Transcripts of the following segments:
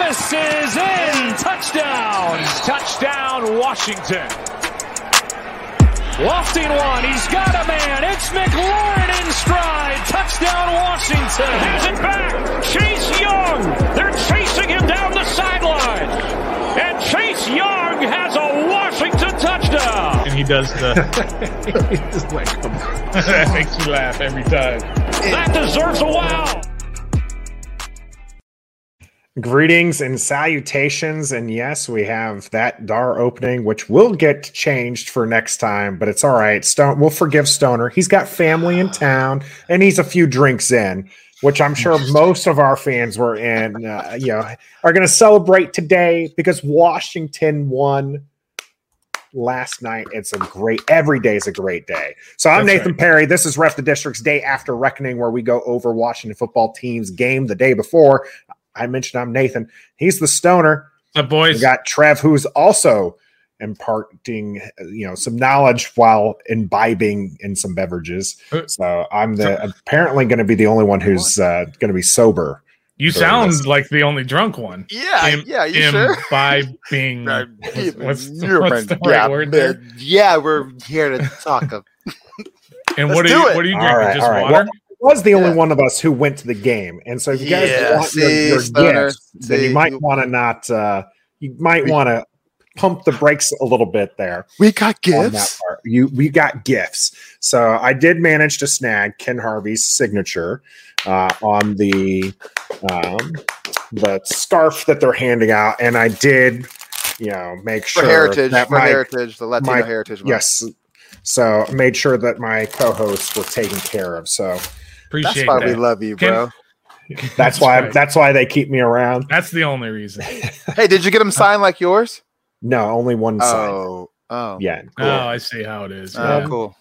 Thomas is in. Touchdown. Touchdown, Washington. Lofting one. He's got a man. It's McLaurin in stride. Touchdown, Washington. Has it back. Chase Young. They're chasing him down the sideline. And Chase Young has a Washington touchdown. And he does the. that makes me laugh every time. That deserves a wow. Greetings and salutations. And yes, we have that DAR opening, which will get changed for next time, but it's all right. Stone, we'll forgive Stoner. He's got family in town and he's a few drinks in, which I'm sure most of our fans were in, uh, you know, are going to celebrate today because Washington won last night. It's a great, every day is a great day. So I'm That's Nathan right. Perry. This is Ref the District's Day After Reckoning, where we go over Washington football team's game the day before. I mentioned I'm Nathan. He's the stoner. What's up, We boys? got Trev, who's also imparting, you know, some knowledge while imbibing in some beverages. Uh, So I'm the apparently going to be the only one who's uh, going to be sober. you sound nice. like the only drunk one. Yeah, Im- yeah, you? Imbibing. Uh, What's, what's, you're what's the right. right yeah, word there? yeah, we're here to talk. Of, And let's what are you? it. What are you drinking? right, Just all right. water? Well, I was the only one of us who went to the game, and so if you guys Yeah, want your, see, your Stoner, gifts, then you might want to not. Uh, you might want to pump the brakes a little bit there. we got gifts. You we got gifts. So I did manage to snag Ken Harvey's signature uh, on the um, the scarf that they're handing out, and I did, you know, make For sure heritage, that for my heritage, the Latino my- heritage. Month. yes. So made sure that my co-hosts were taken care of. So Appreciate that's why that. we love you, Can- bro. that's why right. that's why they keep me around. That's the only reason. hey, did you get them uh, signed like yours? No, only one side. Oh, oh, Yeah. Oh, I see how it is. Oh, Yeah. cool.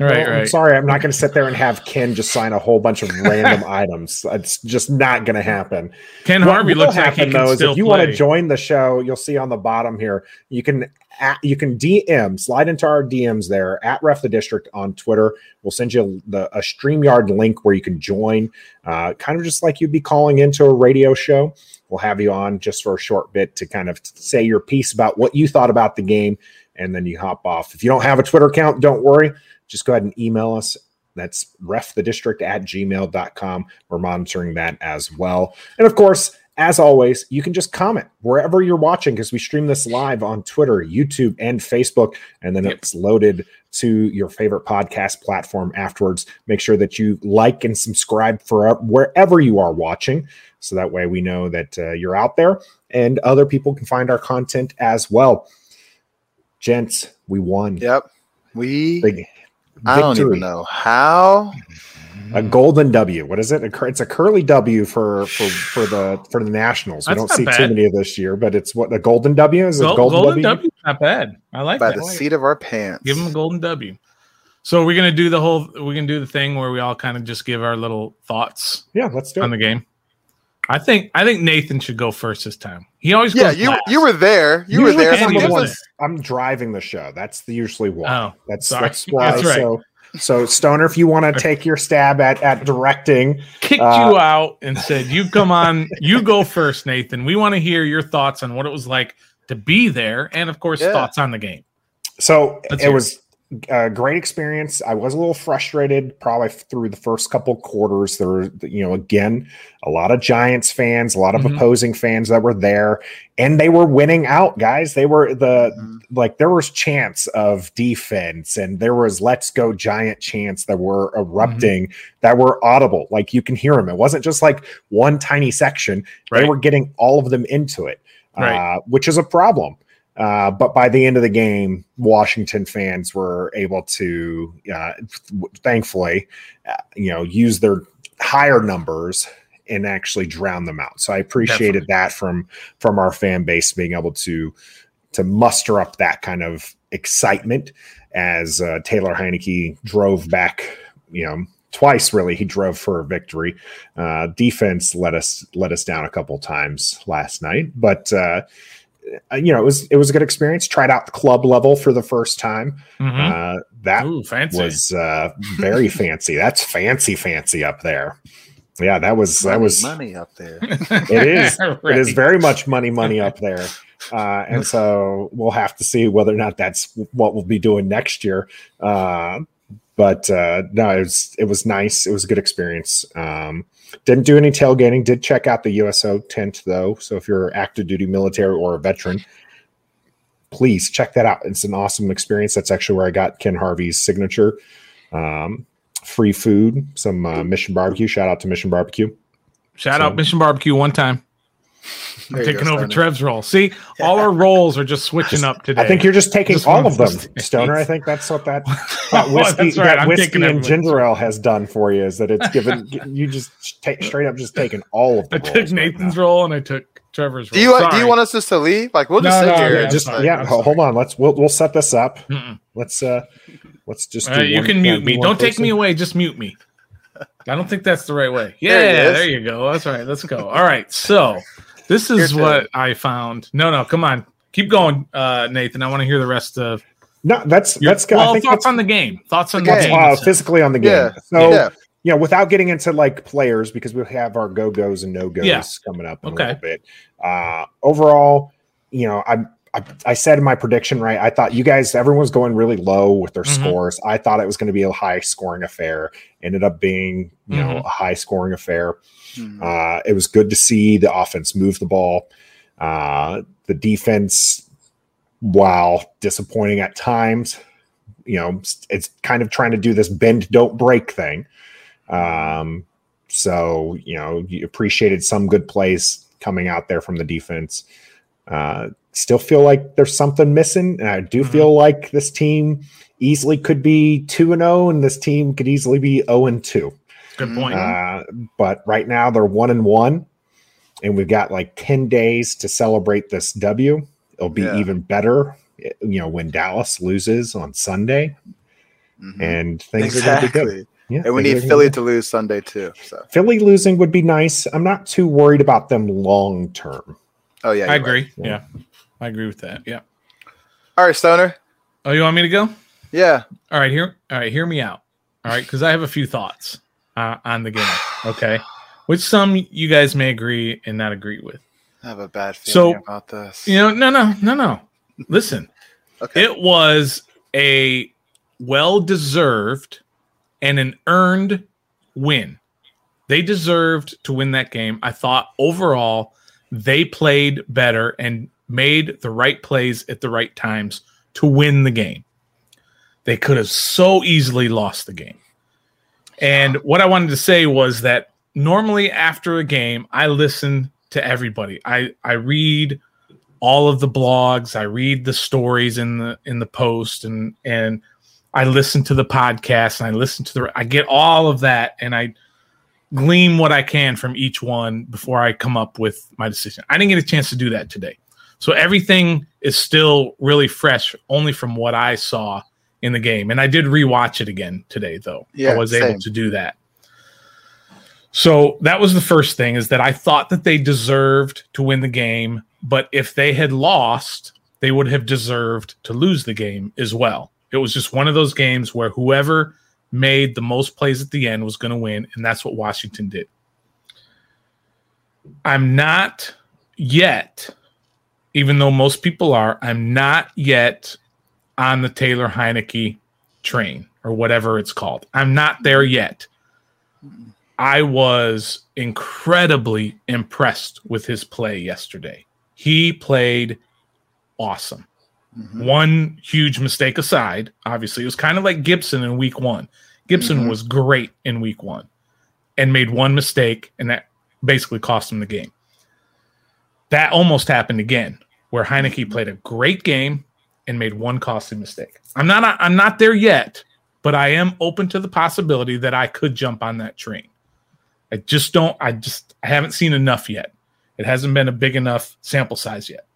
right, Well, I'm right. sorry, I'm not going to sit there and have Ken just sign a whole bunch of random items. It's just not going to happen. Ken What Harvey will looks like he happen, can though, is still if you play. want to join the show, you'll see on the bottom here. You can at, you can DM slide into our DMs there at Ref the District on Twitter. We'll send you the a Streamyard link where you can join. Uh, kind of just like you'd be calling into a radio show. We'll have you on just for a short bit to kind of say your piece about what you thought about the game, and then you hop off. If you don't have a Twitter account, don't worry. Just go ahead and email us. That's refthedistrict at gmail.com. We're monitoring that as well. And of course, as always, you can just comment wherever you're watching because we stream this live on Twitter, YouTube, and Facebook. And then Yep. it's loaded to your favorite podcast platform afterwards. Make sure that you like and subscribe for wherever you are watching. So that way we know that uh, you're out there and other people can find our content as well. Gents, we won. Yep. We. Big I don't even know how. A golden W. What is it? It's a curly W for for for the for the Nationals. We That's don't not see too many of this year, but it's what a golden W is. It Gold, golden, golden W. W, not bad. I like By that. the seat of our pants. Give them a golden W. So we're gonna do the whole. We're gonna do the thing where we all kind of just give our little thoughts Yeah, let's do on it. the game. I think I think Nathan should go first this time. He always Yeah, goes you last. you were there. You were there. I'm, the one- I'm driving the show. That's the usually why. Oh, that's sorry. that's why. That's right. So so Stoner, if you want to take your stab at at directing, kicked Uh, you out and said, "You come on, you go first, Nathan. We want to hear your thoughts on what it was like to be there, and of course, Yeah. thoughts on the game." So Let's it hear was a great experience. I was a little frustrated probably through the first couple quarters. There were, you know, again, a lot of Giants fans, a lot of Mhm. opposing fans that were there, and they were winning out, guys. They were the Mhm. like there was chance of defense and there was let's go giant chants that were erupting that were audible. Like you can hear them. It wasn't just like one tiny section. They were getting all of them into it, Right. uh, which is a problem. Uh, but by the end of the game, Washington fans were able to, uh, thankfully, uh, you know, use their higher numbers and actually drown them out. So I appreciated that from from our fan base being able to to muster up that kind of excitement as uh, Taylor Heinicke drove back, you know, twice really he drove for a victory. Uh, defense let us let us down a couple times last night, but uh, you know it was it was a good experience. Tried out the club level for the first time. Mhm. Uh, that Ooh, fancy. was uh, very fancy. That's fancy, fancy up there. Yeah, that was that was money up there. it is it is very much money money up there uh, and so we'll have to see whether or not that's what we'll be doing next year uh, but uh, no it was it was nice it was a good experience um, didn't do any tailgating. Did check out the uso tent though. So if you're active duty military or a veteran please check that out. It's an awesome experience. That's actually where i got ken harvey's signature. Um, free food some uh, mission barbecue. Shout out to mission barbecue. Shout So- out Mission Barbecue one time. I'm taking go, over Stoner. Trev's role. See, all our roles are just switching up today. I think you're just taking Just all of them, stay. Stoner. I think that's what that, that whiskey, that's right. that whiskey and ginger ale has done for you is that it's given you just take straight up just taking all of the I took roles right Nathan's role and I took Trevor's role. Do you want, do you want us just to leave? Like we'll just No, sit no, here. yeah, Yeah, just sorry, yeah. I'm Hold on. Let's we'll we'll set this up. Mm-mm. Let's uh let's just. Uh, do you one- can mute me. Don't take me away. Just mute me. I don't think that's the right way. Yeah, There there you go. That's right. Let's go. All right. So this is Your what turn. I found. No, no, come on. Keep going, uh, Nathan. I want to hear the rest of No, that's your that's good. well, I think thoughts that's on the game. Thoughts on The the game. game. uh, physically on the game. Yeah. So yeah. you know, without getting into like players, because we have our go goes and no goes Yeah. coming up in Okay. a little bit. Uh, overall, you know, I, I I said in my prediction, right? I thought you guys, everyone's going really low with their Mhm. scores. I thought it was going to be a high scoring affair. Ended up being, you know, Mhm. a high scoring affair. Mhm. Uh, it was good to see the offense move the ball. Uh, the defense, while disappointing at times, you know, it's kind of trying to do this bend, don't break thing. Um, so, you know, you appreciated some good plays coming out there from the defense. Uh, still feel like there's something missing. I do Mhm. feel like this team easily could be 2 and 0, and this team could easily be 0 and 2. Good point. Uh, but right now they're one and one, and we've got like 10 days to celebrate this W. It'll be Yeah. even better, you know, when Dallas loses on Sunday, Mhm. and things are going to be good. Yeah, And we need Philly to lose Sunday too. So Philly losing would be nice. I'm not too worried about them long term. Oh yeah, I you're right. agree. Yeah. I agree with that. Yeah. All right, Stoner. Oh, you want me to go? Yeah. All right, here. all right, hear me out. All right, because I have a few thoughts uh, on the game. Okay, which some you guys may agree and not agree with. I have a bad feeling So, feeling about this. You know, no, no, no, no. Listen, okay. it was a well-deserved and an earned win. They deserved to win that game. I thought overall they played better and made the right plays at the right times to win the game. They could have so easily lost the game. And what I wanted to say was that normally after a game, I listen to everybody. I I read all of the blogs, I read the stories in the in the post and and I listen to the podcast and I listen to the I get all of that and I glean what I can from each one before I come up with my decision. I didn't get a chance to do that today. So everything is still really fresh only from what I saw in the game. And I did rewatch it again today though. Yeah, I was same. able to do that. So that was the first thing is that I thought that they deserved to win the game, but if they had lost, they would have deserved to lose the game as well. It was just one of those games where whoever made the most plays at the end was going to win, and that's what Washington did. I'm not yet, even though most people are, I'm not yet on the Taylor Heinicke train or whatever it's called. I'm not there yet. I was incredibly impressed with his play yesterday. He played awesome. Mhm. One huge mistake aside, obviously, it was kind of like Gibson in week one. Gibson Mhm. was great in week one and made one mistake, and that basically cost him the game. That almost happened again, where Heinicke played a great game and made one costly mistake. I'm not I'm not there yet, but I am open to the possibility that I could jump on that train. I just don't I just I haven't seen enough yet. It hasn't been a big enough sample size yet.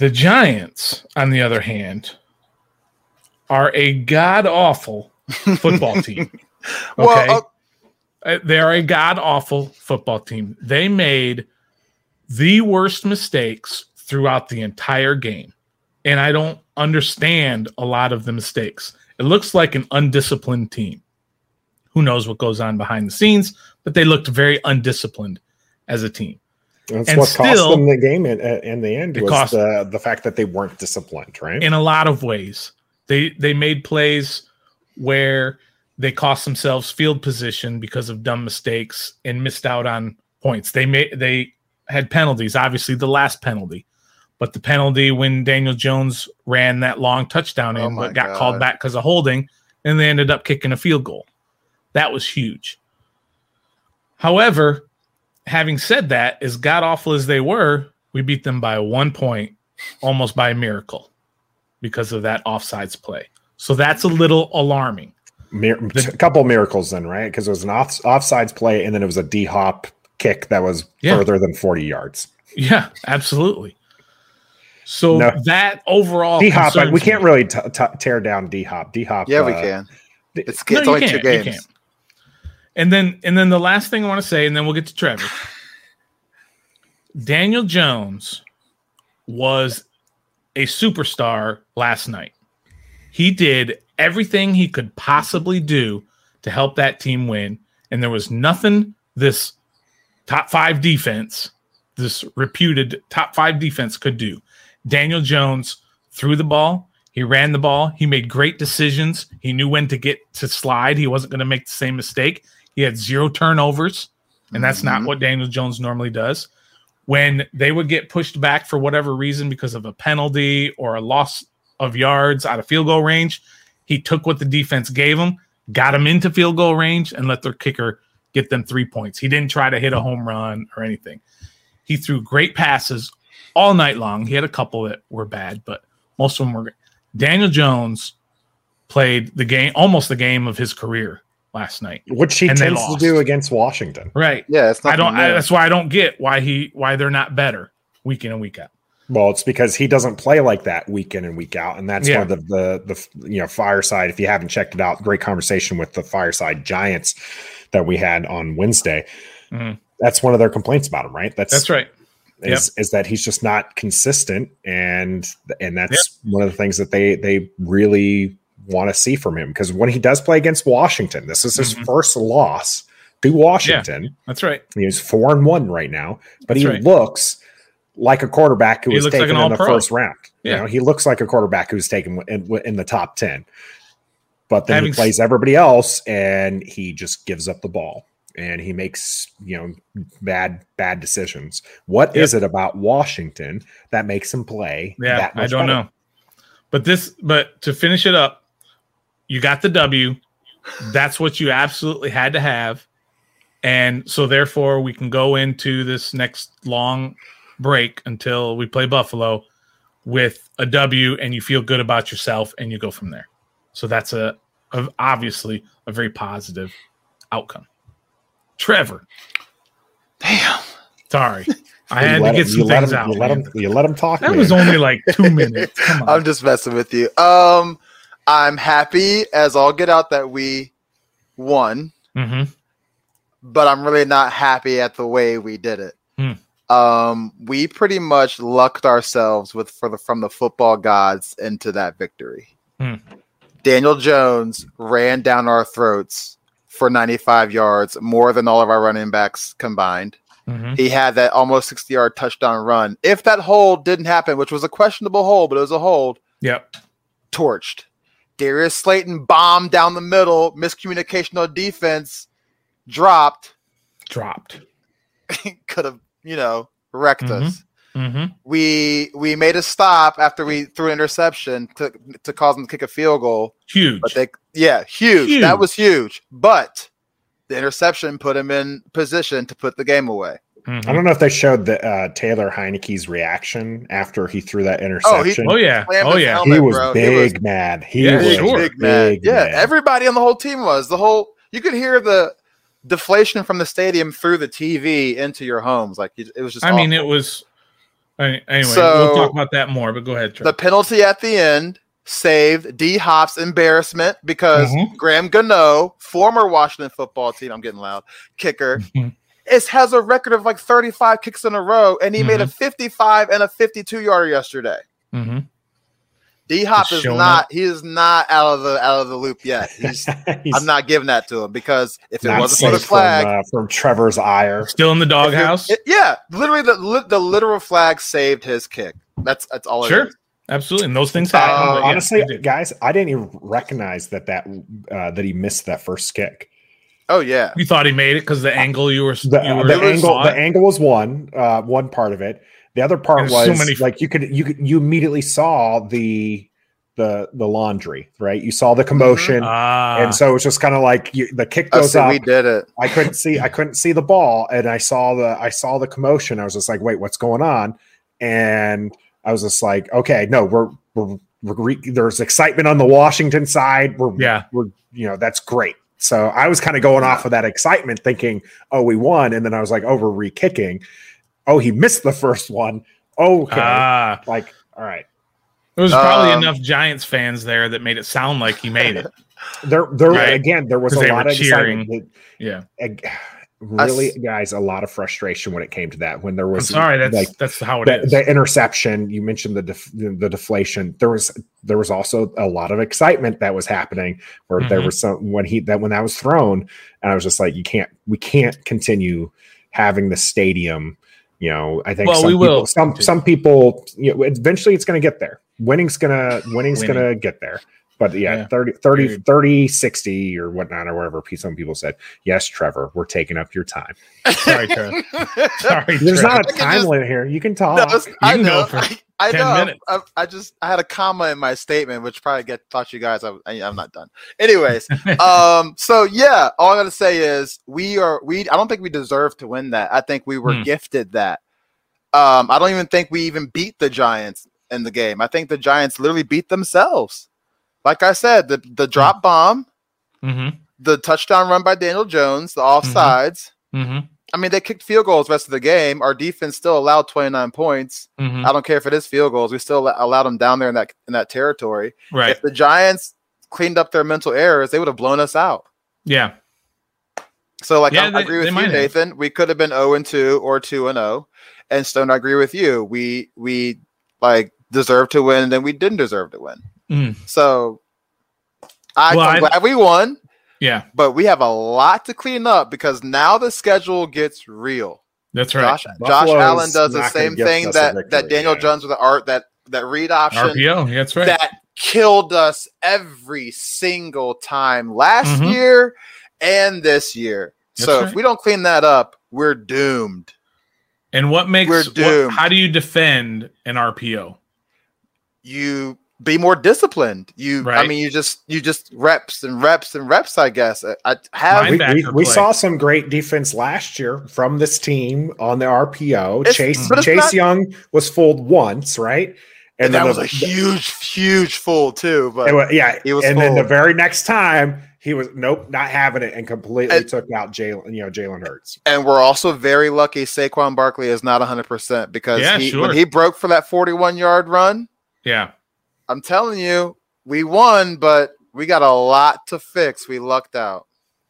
The Giants, on the other hand, are a god awful football team. Okay. Well, uh, Uh, they are a god awful football team. They made the worst mistakes throughout the entire game. And I don't understand a lot of the mistakes. It looks like an undisciplined team. Who knows what goes on behind the scenes? But they looked very undisciplined as a team. That's And what cost still- them the game in, uh, in the end was cost- the, the fact that they weren't disciplined, right? in a lot of ways. They they made plays where they cost themselves field position because of dumb mistakes and missed out on points. They made they had penalties, obviously the last penalty. But the penalty when Daniel Jones ran that long touchdown Oh in my but got God. called back because of holding, and they ended up kicking a field goal. That was huge. However, having said that, as god awful as they were, we beat them by one point, almost by a miracle, because of that offsides play. So that's a little alarming. Mir- a couple miracles then, right? Because it was an off offsides play, and then it was a D hop kick that was Yeah. further than forty yards. Yeah, absolutely. So No. that overall, D hop, we can't me. really t- t- tear down D hop. D hop, Yeah, we uh, can. d- It's, No, it's you only two games. And then, and then the last thing I want to say, and then we'll get to Trevor. Daniel Jones was a superstar last night. He did everything he could possibly do to help that team win, and there was nothing this top five defense, this reputed top five defense, could do. Daniel Jones threw the ball. He ran the ball. He made great decisions. He knew when to get to slide. He wasn't going to make the same mistake. He had zero turnovers, and that's not Mhm. what Daniel Jones normally does. When they would get pushed back for whatever reason because of a penalty or a loss of yards out of field goal range, he took what the defense gave him, got him into field goal range, and let their kicker get them three points. He didn't try to hit a home run or anything. He threw great passes all night long. He had a couple that were bad, but most of them were. Daniel Jones played the game, almost the game of his career last night. which he And tends to do against Washington. Right. Yeah, it's not. I don't. I, that's why I don't get why he why they're not better week in and week out. Well, it's because he doesn't play like that week in and week out, and that's Yeah. one of the, the the you know fireside. If you haven't checked it out, great conversation with the fireside giants that we had on Wednesday. Mhm. That's one of their complaints about him, right? That's That's right. is is that he's just not consistent, and and that's one of the things that they they really want to see from him because when he does play against Washington, this is his Mhm. first loss to Washington. That's right. He's four and one right now, but That's he right. looks like a quarterback who He was looks like taken in the all-pro. first round. You Yeah. know, he looks like a quarterback who's taken in, in the top ten. But then Having he plays everybody else, and he just gives up the ball, and he makes you know bad bad decisions. What is Yep. it about Washington that makes him play? Yeah, I don't better? know. But this, but to finish it up, you got the W. That's what you absolutely had to have. And so therefore we can go into this next long break until we play Buffalo with a W and you feel good about yourself and you go from there. So that's a, a obviously a very positive outcome. Trevor, Damn. sorry. I had to get him- some things him, out. You let him. You let him talk. That man. was only like two minutes. Come on. I'm just messing with you. Um, I'm happy as all get out that we won, hmm but I'm really not happy at the way we did it. Hmm. Um, we pretty much lucked ourselves with for the from the football gods into that victory. Hmm. Daniel Jones ran down our throats for 95 yards, more than all of our running backs combined. hmm He had that almost 60 yard touchdown run. If that hold didn't happen, which was a questionable hold, but it was a hold, Yep. torched. Darius Slayton bombed down the middle, miscommunication on defense, dropped, Dropped. could have, you know, wrecked Mhm. us. hmm We we made a stop after we threw an interception to to cause them to kick a field goal. Huge. But they yeah, huge. Huge. That was huge. But the interception put him in position to put the game away. Mhm. I don't know if they showed the uh, Taylor Heinicke's reaction after he threw that interception. Oh yeah. Oh yeah. helmet, he was bro. big He was mad. He Yeah, was big, sure. big man. big Yeah, mad. everybody on the whole team was. The whole you could hear the deflation from the stadium through the TV into your homes. Like it it was just. I mean, it was. any- Anyway, So- we'll talk about that more. But go ahead. the penalty at the end saved D Hop's embarrassment because Mhm. Graham Gano, former Washington football team, I'm getting loud, kicker, Is has a record of like 35 kicks in a row, and he made a Mm-hmm. 55 and a 52 yarder yesterday. Mhm. D Hop is not. up. He is not out of the out of the loop yet. He's, He's I'm not giving that to him because if it wasn't for the flag, from, uh, from Trevor's ire. Still in the if it- doghouse. yeah, literally the li- the literal flag saved his kick. That's that's all. it Sure. is. Absolutely, and those things Uh, happen. but yeah, honestly, they did. guys, I didn't even recognize that that uh, that he missed that first kick. Oh yeah. you thought he made it because the angle you were The, you were the it angle, saw the angle was one, uh, one part of it. The other part There's was so many- like you could you could you immediately saw the the the laundry, right? You saw the commotion, Ah, and so it's just kind of like you, the kick I goes said up. we did it. I couldn't see I couldn't see the ball and I saw the I saw the commotion. I was just like, wait, what's going on? And I was just like, okay, no, we're we're, we're re- there's excitement on the Washington side. We're yeah, we're you know, that's great. So I was kind of going off of that excitement, thinking, oh, we won, and then I was like, oh, we're re-kicking. Oh, he missed the first one. Okay. ah, like, all right. there was probably Um, enough Giants fans there that made it sound like he made it. There there Right. again, there was a lot were of excitement. cheering. Yeah, Ag- I Really, s- guys, a lot of frustration when it came to that. When there was, I'm was sorry. That's like that's how it the, is. the interception you mentioned the def, the deflation there was there was also a lot of excitement that was happening where there Mhm. was some when he that when that was thrown and i was just like you can't we can't continue having the stadium you know i think Well, some we people, will some some people you know eventually it's going to get there winning's going to winning's Winning. going to get there but yeah, Yeah. 30, 30, 30, 60 or whatnot, or whatever some people said. Yes, Trevor, we're taking up your time. sorry, Trev. Sorry, There's Trev. not a time just- limit here. You can talk. No, it's- I can go know. for I, I 10 know. I, I just I had a comma in my statement, which probably get thought you guys. I, I, am not done. Anyways, um. So yeah, all I gotta say is we are we. I don't think we deserve to win that. I think we were Hmm. gifted that. Um. I don't even think we even beat the Giants in the game. I think the Giants literally beat themselves. Like I said, the the drop bomb, mm-hmm, the touchdown run by Daniel Jones, the offsides. mm-hmm, I mean, they kicked field goals the rest of the game. Our defense still allowed 29 points. mm-hmm. I don't care if it is field goals. We still allowed them down there in that in that territory. Right. If the Giants cleaned up their mental errors, they would have blown us out. Yeah. So, like, Yeah, I, I agree with you, might have. Nathan. We could have been 0 and 2 or 2 and 0. And Stone, I agree with you. We we like deserved to win, and then we didn't deserve to win. Mm. So, I, Well, I'm I- glad we won, Yeah. but we have a lot to clean up because now the schedule gets real. That's right. Josh, Josh Allen does the same thing that victory, that Daniel yeah. Jones with the art that that read option RPO. That's right. that killed us every single time last Mhm. year and this year. That's so right. if we don't clean that up, we're doomed. and what makes We're what- doomed. how do you defend an RPO? You be more disciplined. You, I mean, you just you just reps and reps and reps. I guess I, I have. We, we, we saw some great defense last year from this team on the RPO. It's- Chase Chase not- Young was fooled once, right? and that then was the- a huge, huge fool too. But it wa- yeah, he was and then the very next time he was nope, not having it, and completely And- took out Jalen. You know, Jalen Hurts. And we're also very lucky Saquon Barkley is not 100% because Yeah, he, sure. when he broke for that 41 yard run, Yeah. I'm telling you, we won, but we got a lot to fix. We lucked out.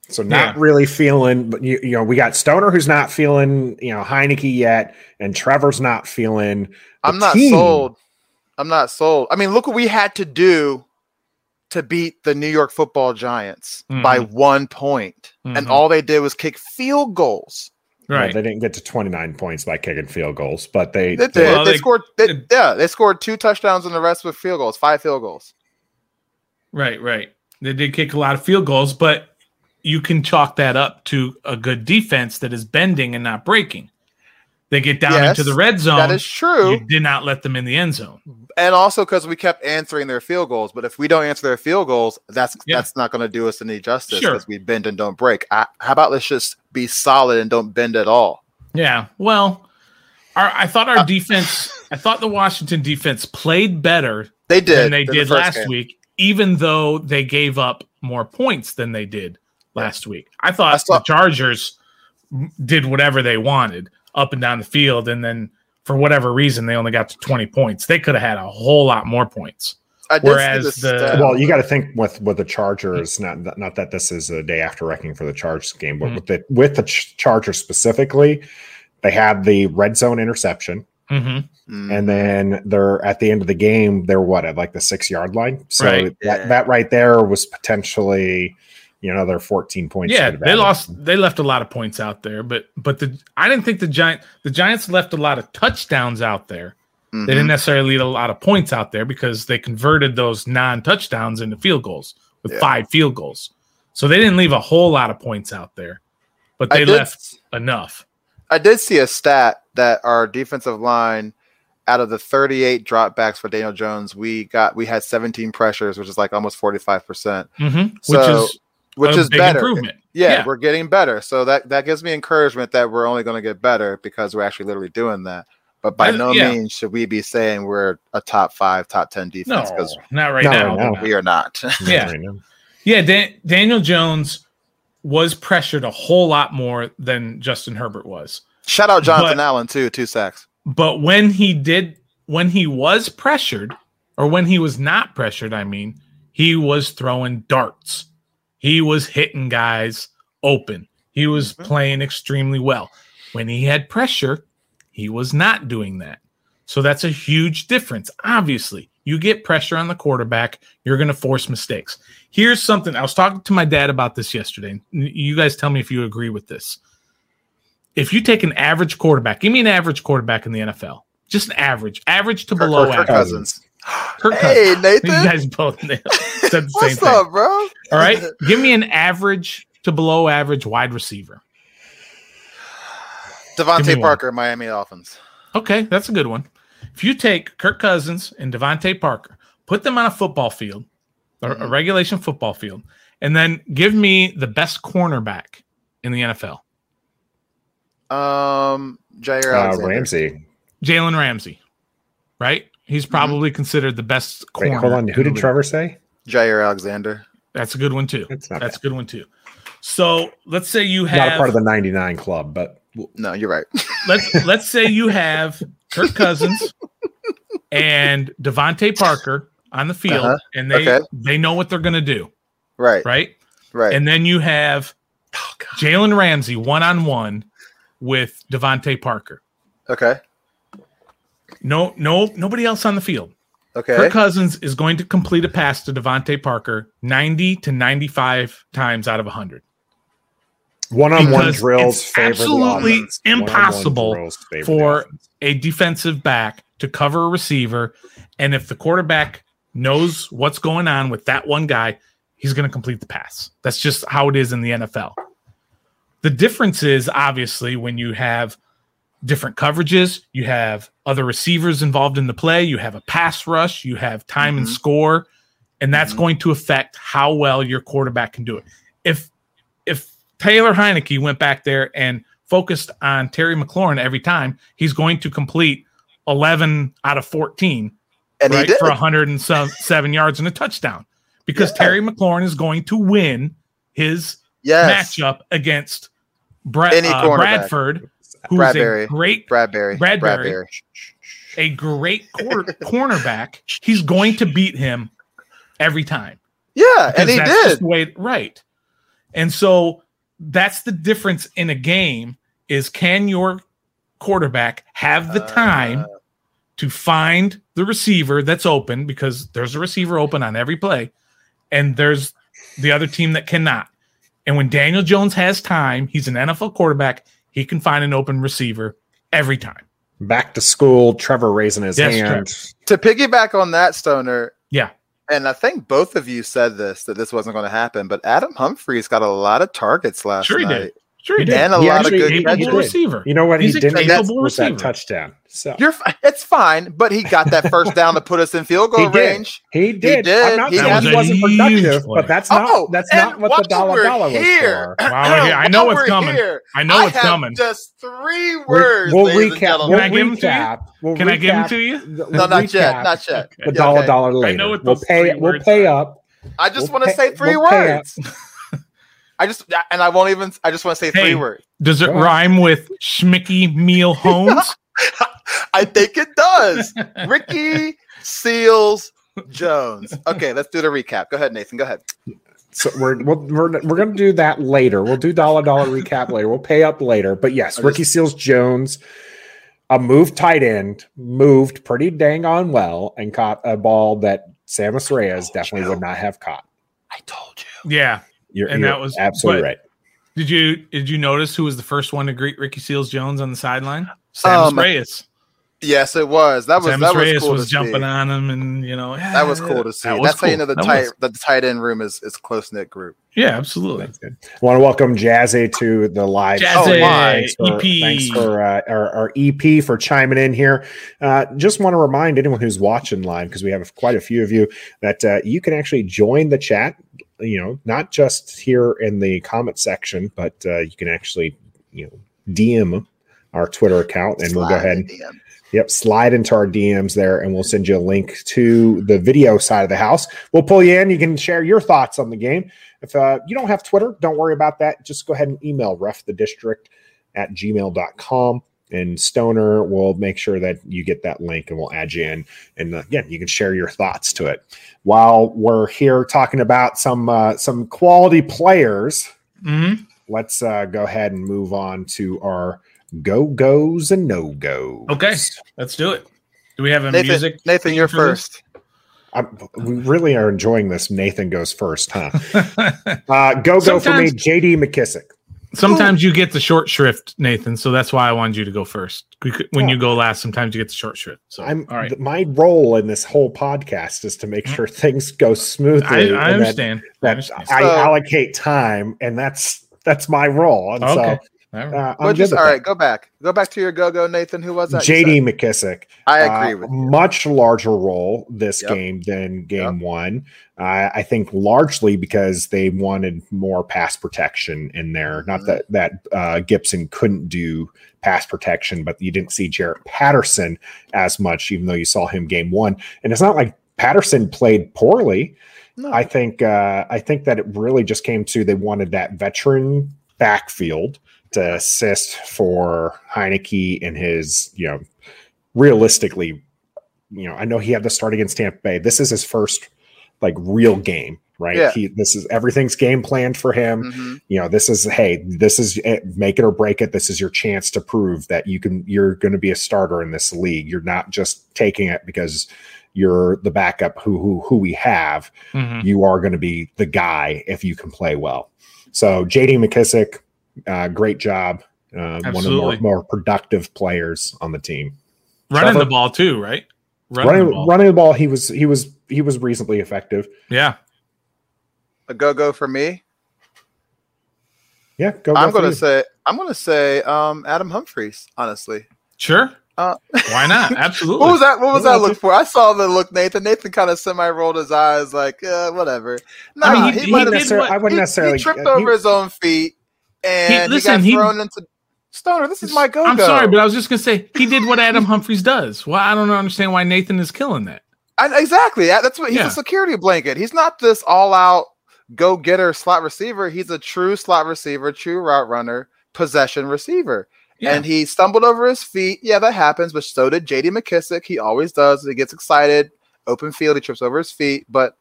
So not Yeah. really feeling, but you, you know, we got Stoner who's not feeling, you know, Heinicke yet, and Trevor's not feeling. I'm not team. sold. I'm not sold. I mean, look what we had to do to beat the New York football giants by one point. And Mhm. all they did was kick field goals. Well, they didn't get to 29 points by kicking field goals, but they, They did. they- Well, they, they- scored they, they- yeah, they scored two touchdowns and the rest with field goals, five field goals. Right, right. They did kick a lot of field goals, but you can chalk that up to a good defense that is bending and not breaking. They get down Yes, into the red zone. that is true. You did not let them in the end zone. and also because we kept answering their field goals. But if we don't answer their field goals, that's Yeah. that's not going to do us any justice Sure. because we bend and don't break. I, how about let's just be solid and don't bend at all? Yeah. Well, our, I thought our Uh, defense, I thought the Washington defense played better They did. than they than the did last game. week, even though they gave up more points than they did last week. I thought I saw- the Chargers did whatever they wanted up and down the field, and then for whatever reason, they only got to 20 points. They could have had a whole lot more points. I did see Whereas the the- well, you got to think with with the Chargers. Not not that this is a day after reckoning for the Chargers game, but Mhm. with the with the Chargers specifically, they had the red zone interception. Mm-hmm. Mm. and then they're at the end of the game. They're what at like the six yard line. So Right. Yeah. that that right there was potentially, you know, their fourteen points. Yeah, they lost. They left a lot of points out there, but but the I didn't think the giant the Giants left a lot of touchdowns out there. Mhm. They didn't necessarily leave a lot of points out there because they converted those non touchdowns into field goals with Yeah. five field goals. So they didn't leave a whole lot of points out there, but they did- left enough. I did see a stat that our defensive line, out of the 38 dropbacks for Daniel Jones, we got we had 17 pressures, which is like almost 45 percent, Mm-hmm. So, which is which a is big better. improvement. Yeah, Yeah. we're getting better. So that that gives me encouragement that we're only going to get better because we're actually literally doing that. But by I- no yeah. means should we be saying we're a top five, top 10 No, defense because not right Not now. right now. we are not. Yeah. Yeah, Dan- Daniel Jones was pressured a whole lot more than Justin Herbert was. Shout out Jonathan But- Allen too, two sacks. But when he did, when he was pressured, or when he was not pressured, I mean, he was throwing darts. He was hitting guys open. He was Mhm. playing extremely well. When he had pressure, he was not doing that. So that's a huge difference. Obviously, you get pressure on the quarterback, you're going to force mistakes. Here's something I was talking to my dad about this yesterday. You guys tell me if you agree with this. If you take an average quarterback, give me an average quarterback in the NFL, just an average, average to Kirk- below Kirk average. Cousins. Kirk Hey, Cousins. Nathan. You guys both nailed- said the same What's thing. up, bro? All right, give me an average to below average wide receiver. Give me DeVante one. Parker, Miami Dolphins. Okay, that's a good one. If you take Kirk Cousins and DeVante Parker, put them on a football field, or a regulation football field, and then give me the best cornerback in the NFL, Um, Jaire Uh, Ramsey. Jalen Ramsey. Right? He's probably considered the best Wait, corner. hold on. Who did. Trevor say? Jaire Alexander. That's a good one too. It's not That's a good one too. So let's say you have Not a part of the 99 club, but No, you're right. let's let's say you have Kirk Cousins and DeVante Parker on the field, Uh-huh. and they Okay. they know what they're going to do, right. right? Right. And then you have Oh, Jalen Ramsey one on one with DeVante Parker. Okay. No, no, nobody else on the field. Okay. Kirk Cousins is going to complete a pass to DeVante Parker ninety to ninety-five times out of hundred. one-on-one drills it's favor the absolutely impossible drills for offense. a defensive back to cover a receiver. And if the quarterback knows what's going on with that one guy, he's going to complete the pass. That's just how it is in the NFL. The difference is obviously when you have different coverages, you have other receivers involved in the play, you have a pass rush, you have time and Mhm. score, and that's Mhm. going to affect how well your quarterback can do it. If if Taylor Heinicke went back there and focused on Terry McLaurin every time, he's going to complete 11 out of 14 and he right, did. for 107 yards and a touchdown because Yeah. Terry McLaurin is going to win his yes. matchup against uh. Bradford, who's Bradberry. a great Bradberry. Bradberry. a great cor- cornerback. He's going to beat him every time. Yeah, and he did. way right. And so that's the difference in a game is can your quarterback have the time Uh, to find the receiver that's open because there's a receiver open on every play and there's the other team that cannot. And when Daniel Jones has time, he's an NFL quarterback, he can find an open receiver every time. Back to school, Trevor raising his Yes, hand. to piggyback on that, Stoner. Yeah. And I think both of you said this that this wasn't going to happen, but Adam Humphries got a lot of targets last Sure he night. did. Sure he He did. did. And a He lot of good he- he capable receiver. You know what He's he didn't capable get was that touchdown. So You're it's fine, but he got that first down to put us in field goal He did. range. he did. did. I'm not He saying had- he wasn't That was a productive, play. but that's not Oh, that's not what the dollar dollar was here- for. Wow, we're here. I know While what's coming. here, I know it's have coming. Just three words. We'll ladies and recap. gentlemen. We'll Can I give 'em to you? Can I give him recap to you? no, not yet. Not yet. The dollar dollar later. know what we'll pay. We'll pay up. I just want to say 3 words. I just and I won't even. I just want to say three words. Does it Go ahead. rhyme with Schmicky Meal Holmes? I think it does. Ricky Seals Jones. Okay, let's do the recap. Go ahead, Nathan. Go ahead. So we're we're we're, we're going to do that later. We'll do dollar dollar recap later. We'll pay up later. But yes, I Ricky Seals Jones a move tight end moved pretty dang on well and caught a ball that Sammis Reyes definitely would not have caught. I told you. Yeah. You're, And you're that was- absolutely right. Did you did you notice who was the first one to greet Ricky Seals Jones on the sideline? Sammis Um, Reyes. Yes, it was. That was Sammis that was Reyes cool was to jumping see. on him, and you know That was cool to see. That was That's how you know the That tight was- the tight end room is is close knit group. Yeah, absolutely. I want to welcome Jazzy to the live. Jazzy, stream. thanks for, EP. thanks for uh, our, our EP for chiming in here. Uh, just want to remind anyone who's watching live because we have quite a few of you that uh, you can actually join the chat. You know, not just here in the comment section, but uh, you can actually you know DM our Twitter account, and we'll go ahead. in DM. Yep, slide into our DMs there, and we'll send you a link to the video side of the house. We'll pull you in. You can share your thoughts on the game. If uh, you don't have Twitter, don't worry about that. Just go ahead and email refthedistrict at gmail.com. And Stoner will make sure that you get that link and we'll add you in. And uh, again, you can share your thoughts to it. While we're here talking about some uh, some quality players, hmm let's uh, go ahead and move on to our go goes and no goes. Okay, let's do it. Do we have a Nathan, music? Nathan, you're first. I'm, we really are enjoying this. Nathan goes first, huh? Uh, go go for me, JD McKissic. Sometimes you get the short shrift, Nathan. So that's why I wanted you to go first. When Yeah. you oh. go last, sometimes you get the short shrift. So I'm all right. th- my role in this whole podcast is to make mm. sure things go smoothly. I, I and that- understand. I That, understand. I So- allocate time, and that's that's my role. And Okay. so All right. uh, I'm Well, just with all that. right. Go back. Go back to your go go, Nathan. Who was that? JD? McKissic. I agree Uh, with you. much larger role this Yep. game than game one. Uh, I think largely because they wanted more pass protection in there. Not Mhm. that that uh, Gibson couldn't do pass protection, but you didn't see Jaret Patterson as much, even though you saw him game one. And it's not like Patterson played poorly. No. I think uh, I think that it really just came to they wanted that veteran backfield to assist for Heinicke and his, you know, realistically, you know, I know he had the start against Tampa Bay. This is his first like real game, right? Yeah. He this is everything's game planned for him. Mhm. You know, this is hey, this is it, make it or break it. This is your chance to prove that you can you're going to be a starter in this league. You're not just taking it because you're the backup who who who we have Mhm. you are going to be the guy if you can play well. So JD McKissic, uh, great job. Uh, one of the more, Absolutely. more productive players on the team. Running Trevor? the ball too, right? Running, Running, the ball. running the ball, he was he was he was reasonably effective. Yeah. A go go for me. Yeah, go. I'm gonna say I'm gonna say um Adam Humphries. Honestly, Sure. Uh, Why not? Absolutely. what was that? What was Yeah, that look for? I saw the look. Nathan. Nathan kind of semi rolled his eyes, like uh, whatever. Nah, I mean, he- he, he might Wouldn't have did necessar- what- I wouldn't he, necessarily. he tripped uh, over his own feet and listen, he he- got thrown into Stoner. This is my go go. I'm sorry, but I was just gonna say he did what Adam Humphries does. Well, I don't understand why Nathan is killing that. I, exactly. That's what he's Yeah. a security blanket. He's not this all out go getter slot receiver. He's a true slot receiver, true route runner, possession receiver. Yeah. And he stumbled over his feet. Yeah, that happens. But so did JD McKissic. He always does. He gets excited. Open field, he trips over his feet. But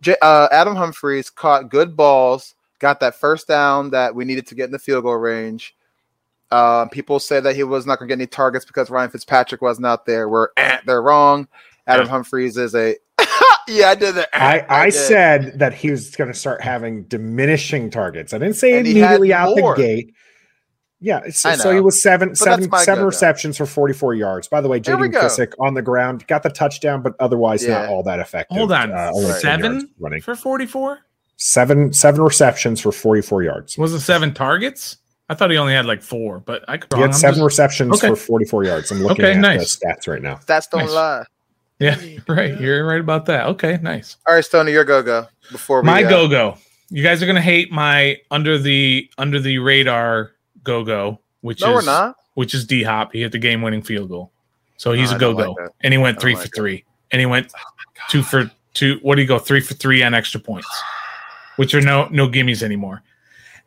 J- uh, Adam Humphries caught good balls, got that first down that we needed to get in the field goal range. Uh, people say that he was not going to get any targets because Ryan Fitzpatrick wasn't out there. We're eh, they're wrong. Adam Yeah. Humphries is a yeah. I did that. I, I did. said that he was going to start having diminishing targets. I didn't say And immediately out more. the gate. Yeah, so, so he was seven, But seven, seven go-go. receptions for 44 yards. By the way, There we JD. McKissic on the ground got the touchdown, but otherwise not all that effective. Hold on, Uh, seven running. for 44 Seven, seven receptions for 44 yards. was it seven targets? I thought he only had like four, but I could He wrong. had I'm seven just- receptions Okay. for 44 yards. I'm looking Okay, at nice. the stats right now. Stats don't Nice. lie. yeah, right. You're right about that. Okay, nice. All right, Stoney, your go go. Before we My uh, go go. You guys are gonna hate my under the under the radar go go, which No, is we're not. which is D Hop. He hit the game winning field goal, so he's No, a I go go, like and he went three don't for like three, and he went two for two. What do you go three for three on extra points, which are no no gimmies anymore.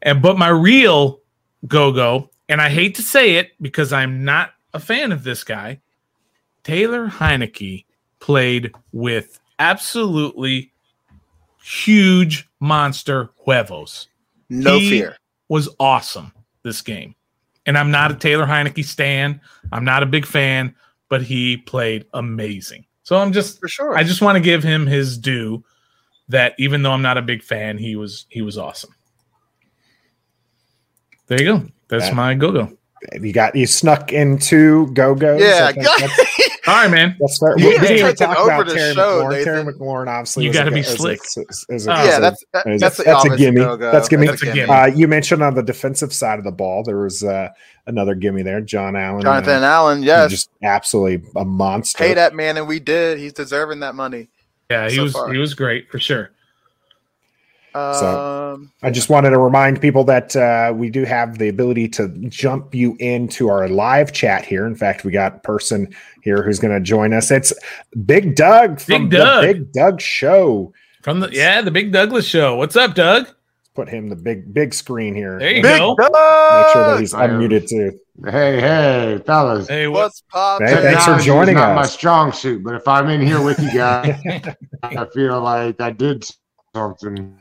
And but my real go go, and I hate to say it because I'm not a fan of this guy. Taylor Heinicke played with absolutely huge monster huevos No He- fear. was awesome this game. And I'm not a Taylor Heinicke stan. I'm not a big fan, but he played amazing. So I'm just For sure. I just want to give him his due that even though I'm not a big fan, he was he was awesome. There you go. That's Yeah. my go go. You got you snuck into go go. yeah. All right, man. Let's start. We just didn't even taking talk about the Terry show, McLaurin. Terry McLaurin, obviously, You gotta be is slick. is a- is a- Oh. yeah, that's that, is- that's, the that's a gimme. go-go. That's gimme. That's a gimme. Uh, you mentioned on the defensive side of the ball, there was uh, another gimme there, John Allen. Jonathan uh, Allen, yes. just absolutely a monster. Pay that man, and we did. He's deserving that money. Yeah, he So was far. he was great for sure. Um, I just wanted to remind people that uh, we do have the ability to jump you into our live chat here. In fact, we got a person here who's going to join us. It's Big Doug from Big Doug. the Big Doug Show. From the yeah, the Big Douglas show. What's up, Doug? Put him the big big screen here. There you Make Big go. Doug! sure that he's I am- unmuted too. Hey, hey, fellas. Hey. What's poppin'? Hey, thanks for Technology is joining not my strong suit, but if I'm in here with you guys, I feel like I did something.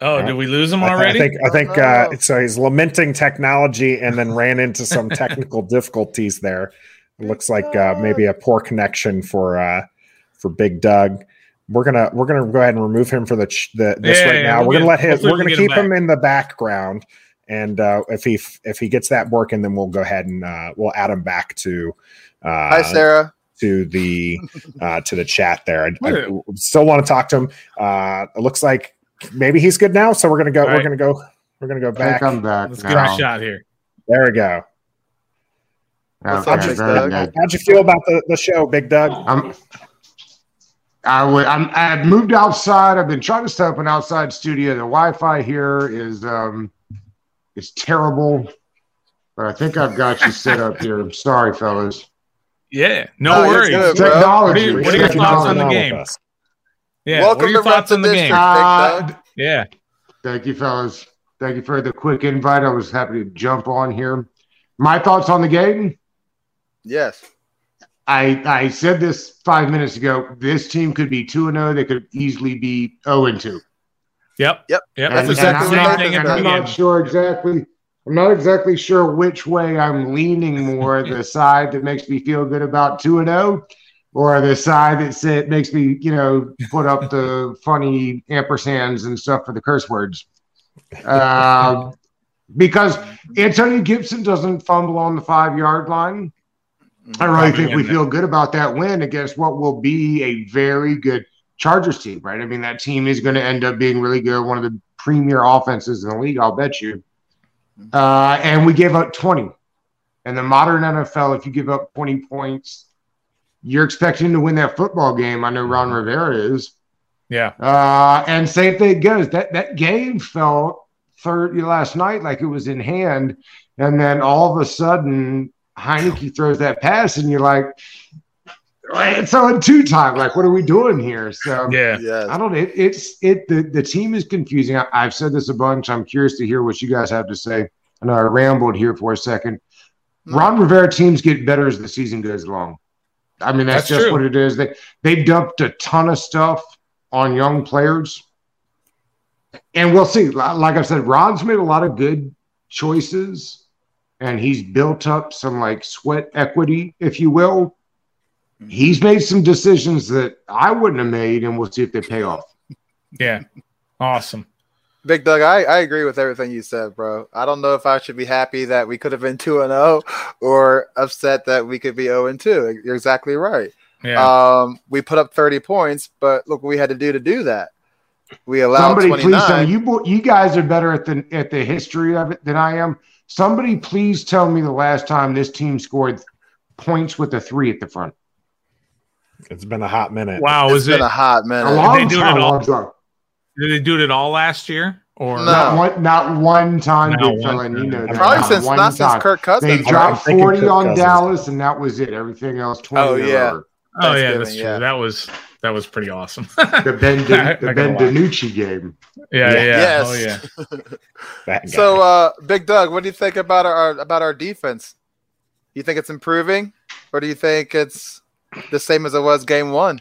Oh, did we lose him I, th- I already? think I think Oh, uh, so. He's lamenting technology and then ran into some technical difficulties there. It looks like uh, maybe a poor connection for uh, for Big Doug. We're gonna we're gonna go ahead and remove him for the, ch- the this Yeah, right yeah, now. we'll we're gonna get- let his hopefully we're gonna get him keep him in the background, and uh, if he if he gets that working, then we'll go ahead and uh, we'll add him back to uh, Hi, Sarah. to the uh, to the chat there. I, I still want to talk to him. Uh, it looks like maybe he's good now, so we're gonna go. All We're right. gonna go. We're gonna go back. think I'm back Let's give him now. a shot here. There we go. Okay, up, Big very Doug? How'd you feel about the, the show, Big Doug? I'm, I would. I'm. I've moved outside. I've been trying to set up an outside studio. The Wi-Fi here is um is terrible, but I think I've got you set up here. I'm sorry, fellas. Yeah, no Oh, you're worries. good. Technology. What are your Appreciate you thoughts on the game? Yeah, Welcome what are your to thoughts on the the game? District. Uh, Yeah, Thank you, fellas. Thank you for the quick invite. I was happy to jump on here. My thoughts on the game. Yes. I I said this five minutes ago. This team could be two and zero. They could easily be zero and two. Yep, Yep. yep. That's and exactly I'm the same thing at and the I'm not sure exactly. I'm not exactly sure which way I'm leaning more. the side that makes me feel good about two and zero, or the side that say, makes me, you know, put up the funny ampersands and stuff for the curse words. Uh, because Antonio Gibson doesn't fumble on the five yard line. I really Probably think we feel good about that win against what will be a very good Chargers team, right? I mean, that team is going to end up being really good, one of the premier offenses in the league, I'll bet you. Uh, and we gave up 20. And the modern NFL, if you give up 20 points, you're expecting to win that football game. I know Ron Rivera is. Yeah, Uh, and same thing goes. That that game felt third last night like it was in hand, and then all of a sudden Heinicke throws that pass, and you're like, it's on two time. Like, what are we doing here? So yeah. Yes. I don't. It, it's it. The the team is confusing. I, I've said this a bunch. I'm curious to hear what you guys have to say. I know I rambled here for a second. Mm. Ron Rivera teams get better as the season goes along. I mean, that's, That's just true. what it is. They they dumped a ton of stuff on young players, and we'll see. Like I said, Ron's made a lot of good choices, and he's built up some like sweat equity, if you will. He's made some decisions that I wouldn't have made, and we'll see if they pay off. Yeah. Awesome. Big Doug, I, I agree with everything you said, bro. I don't know if I should be happy that we could have been 2 and 0 or upset that we could be 0 and 2. You're exactly right. Yeah. Um, we put up 30 points, but look what we had to do to do that. We allowed Somebody 29. please tell me you you guys are better at the at the history of it than I am. Somebody please tell me the last time this team scored points with a three at the front. It's been a hot minute. wow. it's Was been it? a hot minute. A long do it time. at all? long time. Did they do it all last year? Or No. Not one, not one time, Not big one you know Probably Not since one not since time. Kirk They dropped forty on Cousins. Dallas, and that was it. Everything else twenty. Oh, yeah. oh yeah, that's true. yeah. That was that was pretty awesome. The Ben Not the Ben lie. DiNucci game. yeah, yeah. Yes. Oh yeah. So, uh, Big Doug, what do you think about our about our defense? You think it's improving, or do you think it's the same as it was game one?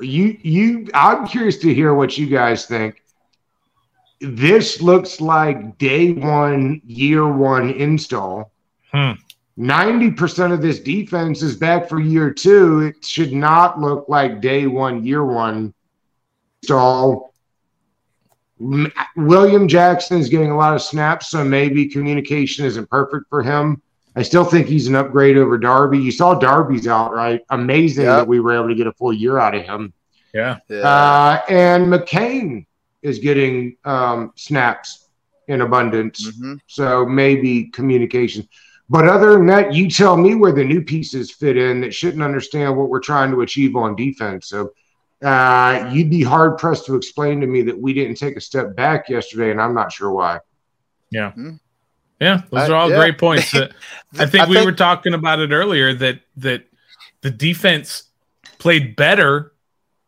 You you. I'm curious to hear what you guys think. this looks like day one, year one install. Hmm. 90% of this defense is back for year two. It should not look like day one, year one install. William Jackson is getting a lot of snaps, so maybe communication isn't perfect for him. I still think he's an upgrade over Darby. You saw Darby's out, right? Amazing Yep. that we were able to get a full year out of him. Yeah. Yeah. Uh, and McCain is getting um, snaps in abundance. Mhm. So maybe communication. But other than that, you tell me where the new pieces fit in that shouldn't understand what we're trying to achieve on defense. So uh, you'd be hard pressed to explain to me that we didn't take a step back yesterday, and I'm not sure why. Yeah, those are all yeah. great points. Uh, I think I we think- were talking about it earlier that that the defense played better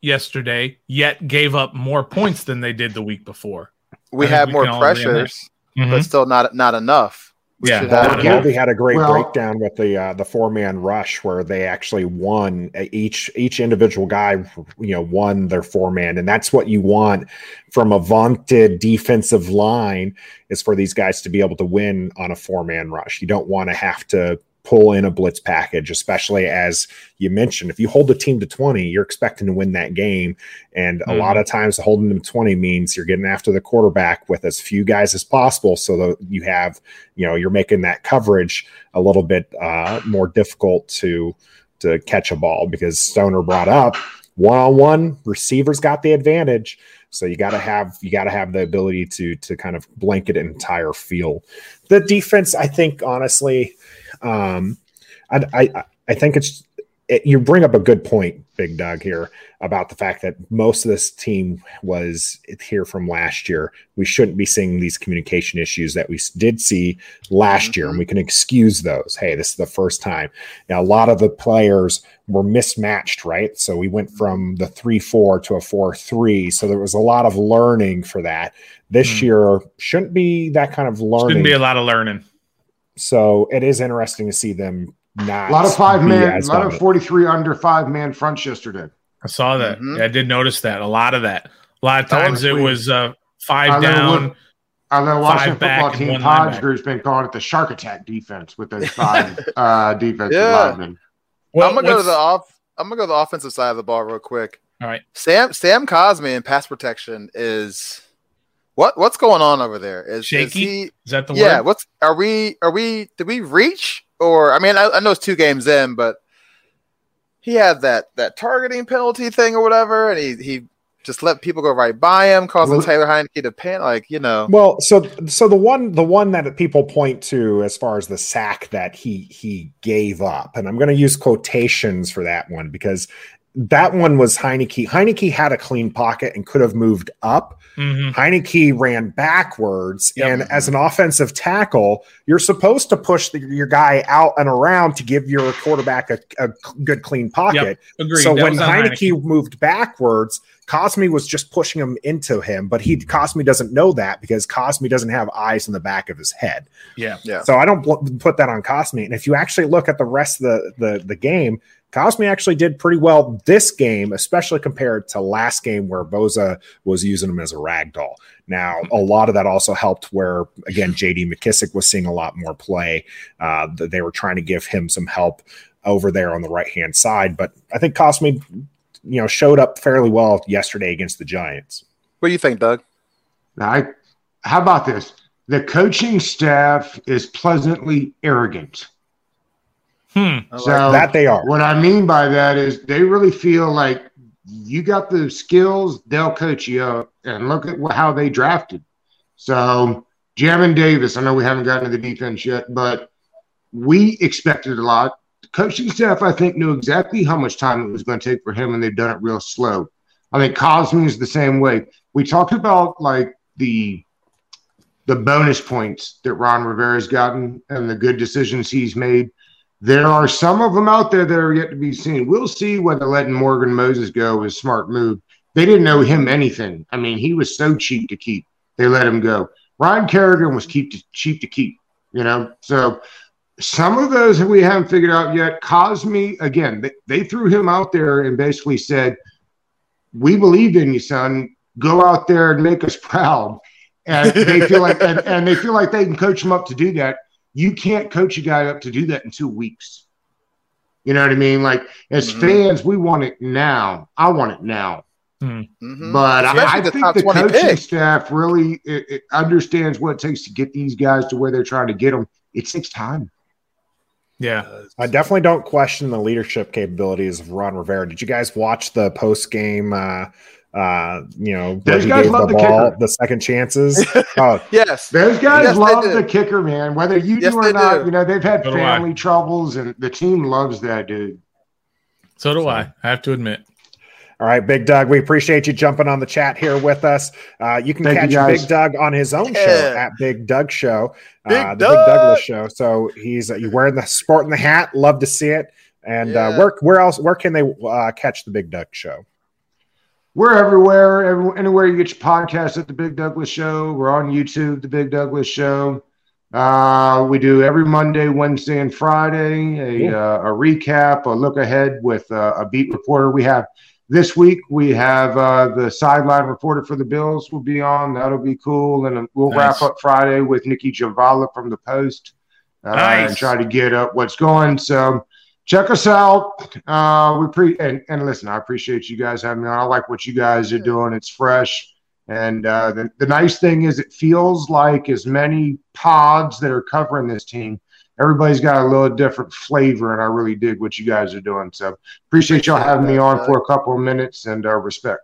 yesterday, yet gave up more points than they did the week before. we I had more can all agree on pressures, but still not not enough. We Yeah. should Well, yeah. Colby had a great Well- breakdown with the uh, the four man rush where they actually won uh, each each individual guy you know won their four man and that's what you want from a vaunted defensive line is for these guys to be able to win on a four man rush. You don't want to have to pull in a blitz package, especially as you mentioned. If you hold the team to 20, you're expecting to win that game. And a lot of times holding them 20 means you're getting after the quarterback with as few guys as possible. So that you have, you know, you're making that coverage a little bit uh, more difficult to to catch a ball because Stoner brought up one on one receivers got the advantage. So you got to have you got to have the ability to to kind of blanket an entire field. The defense, I think, honestly, um, I, I I think it's it, you bring up a good point, Big Doug, here about the fact that most of this team was here from last year. We shouldn't be seeing these communication issues that we did see last year, and we can excuse those. Hey, this is the first time. Now, a lot of the players were mismatched, right? So we went from the three four to a four three. So there was a lot of learning for that. This Hmm. year shouldn't be that kind of learning. Shouldn't be a lot of learning. So it is interesting to see them not A lot of five man, a lot of 43 under five man fronts yesterday. I saw that. Mhm. Yeah, I did notice that. A lot of that. A lot of I times it was uh, five I down. what- I know Washington back football team one Pod's linebacker. group's been calling it the shark attack defense with those five uh, defensive Yeah. linemen. Well, I'm gonna go to the off. I'm gonna go to the offensive side of the ball real quick. All right. Sam Sam Cosmi in pass protection is what what's going on over there? Is, is Shaky? he Is that the one? yeah, word? what's are we are we did we reach or I mean I, I know it's two games in, but he had that that targeting penalty thing or whatever, and he he just let people go right by him, causing Well- Taylor Heinicke to panic. Like you know, Well, so so the one the one that people point to as far as the sack that he he gave up, and I'm going to use quotations for that one because that one was Heinicke. Heinicke had a clean pocket and could have moved up. Mhm. Heinicke ran backwards, Yep. and as an offensive tackle, you're supposed to push the, your guy out and around to give your quarterback a, a good clean pocket. Agreed. So That when was on Heinicke, moved backwards, Cosmi was just pushing him into him, but he Cosmi doesn't know that because Cosmi doesn't have eyes in the back of his head. Yeah. yeah, So I don't bl- put that on Cosmi. And if you actually look at the rest of the the, the game, Cosmi actually did pretty well this game, especially compared to last game where Bosa was using him as a rag doll. Now, a lot of that also helped where, again, JD McKissic was seeing a lot more play. Uh, they were trying to give him some help over there on the right hand side. But I think Cosmi, you know, showed up fairly well yesterday against the Giants. what do you think, Doug? Now, I, how about this? The coaching staff is pleasantly arrogant. Hmm. I like So that they are. What I mean by that is they really feel like you got the skills, they'll coach you up. And look at how they drafted. So, Jamin Davis, I know we haven't gotten to the defense yet, but we expected a lot. The coaching staff, I think, knew exactly how much time it was going to take for him, and they've done it real slow. I think Cosmi is the same way. We talked about like the the bonus points that Ron Rivera's gotten and the good decisions he's made. There are some of them out there that are yet to be seen. We'll see whether letting Morgan Moses go was a smart move. They didn't know him anything. I mean, he was so cheap to keep. They let him go. Ryan Kerrigan was keep to, cheap to keep, you know. So some of those that we haven't figured out yet. Cosmi, again, they, they threw him out there and basically said, We believe in you, son. Go out there and make us proud. and they feel like and, and they feel like they can coach them up to do that. You can't coach a guy up to do that in two weeks. You know what I mean? Like as Mhm. fans, we want it now. I want it now. Mhm. But I, Especially I the think the coaching pick. staff really it, it understands what it takes to get these guys to where they're trying to get them. It takes time. Yeah. I definitely don't question the leadership capabilities of Ron Rivera. Did you guys watch the post game? Uh, uh, you know, Those guys love the the ball kicker. the second chances. oh, Yes. Those guys Yes, love the kicker, man. Whether you Yes, do or not, do. you know they've had So family troubles, and the team loves that dude. So do I. I have to admit. All right, Big Doug, we appreciate you jumping on the chat here with us. Uh, you can Thank catch guys. Big Doug on his own show at Big Doug Show, Big uh, the Doug! Big Douglas Show. So he's uh, you wearing the sporting the hat. Love to see it. And uh, Yeah. where where else where can they uh, catch the Big Doug Show? We're everywhere, every, anywhere you get your podcast at the Big Douglas Show. We're on YouTube, the Big Douglas Show. Uh, we do every Monday, Wednesday, and Friday a, uh, a recap, a look ahead with uh, a beat reporter. We have this week. We have uh, the sideline reporter for the Bills will be on. That'll be cool, and we'll Nice. wrap up Friday with Nicki Jhabvala from the Post uh, Nice. and try to get up what's going. So check us out. Uh, we pre and, and listen, I appreciate you guys having me on. I like what you guys are doing. It's fresh. And uh, the, the nice thing is, it feels like as many pods that are covering this team, everybody's got a little different flavor. And I really dig what you guys are doing. So appreciate y'all having me on for a couple of minutes and uh, respect.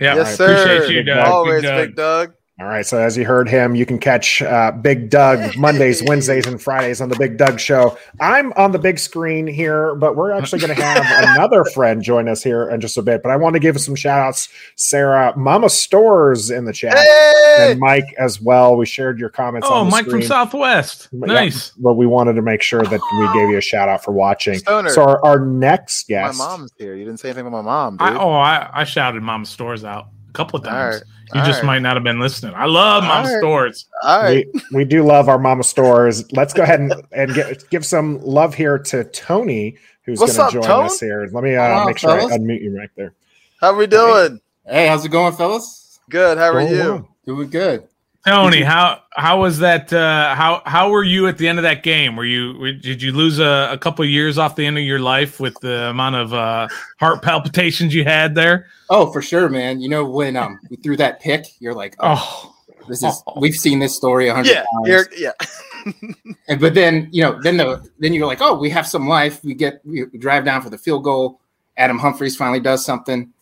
Yeah. yes, I sir. appreciate you, Doug. Always, Big Doug. Big Doug. All right. So as you heard him, you can catch uh, Big Doug Mondays, Wednesdays, and Fridays on the Big Doug Show. I'm on the big screen here, but we're actually going to have another friend join us here in just a bit. But I want to give some shout outs. Sarah, Mama Stores in the chat, Hey! and Mike as well. We shared your comments. Oh, on the Mike from screen. Southwest. Yeah, Nice. but we wanted to make sure that we gave you a shout out for watching. Stoner. So our, our next guest, My mom's here. You didn't say anything about my mom, dude. I, oh, I, I shouted Mama Stores out a couple of All times. Right. You All just right. might not have been listening. I love All Mama right. Stores. All right. we, we do love our Mama Stores. Let's go ahead and, and get, give some love here to Tony, who's going to join Tone? us here. Let me uh, Hello, make sure I unmute you right there. How are we doing? Hey, how's it going, fellas? Good. How are Going you? well. Doing good. Tony, how how was that? Uh, how how were you at the end of that game? Were you did you lose a, a couple of years off the end of your life with the amount of uh, heart palpitations you had there? Oh, for sure, man. You know when um we threw that pick, you're like, oh, Oh, this is we've seen this story a hundred Yeah. times. You're, yeah. And, but then you know, then the then you're like, oh, we have some life. We get we drive down for the field goal. Adam Humphries finally does something,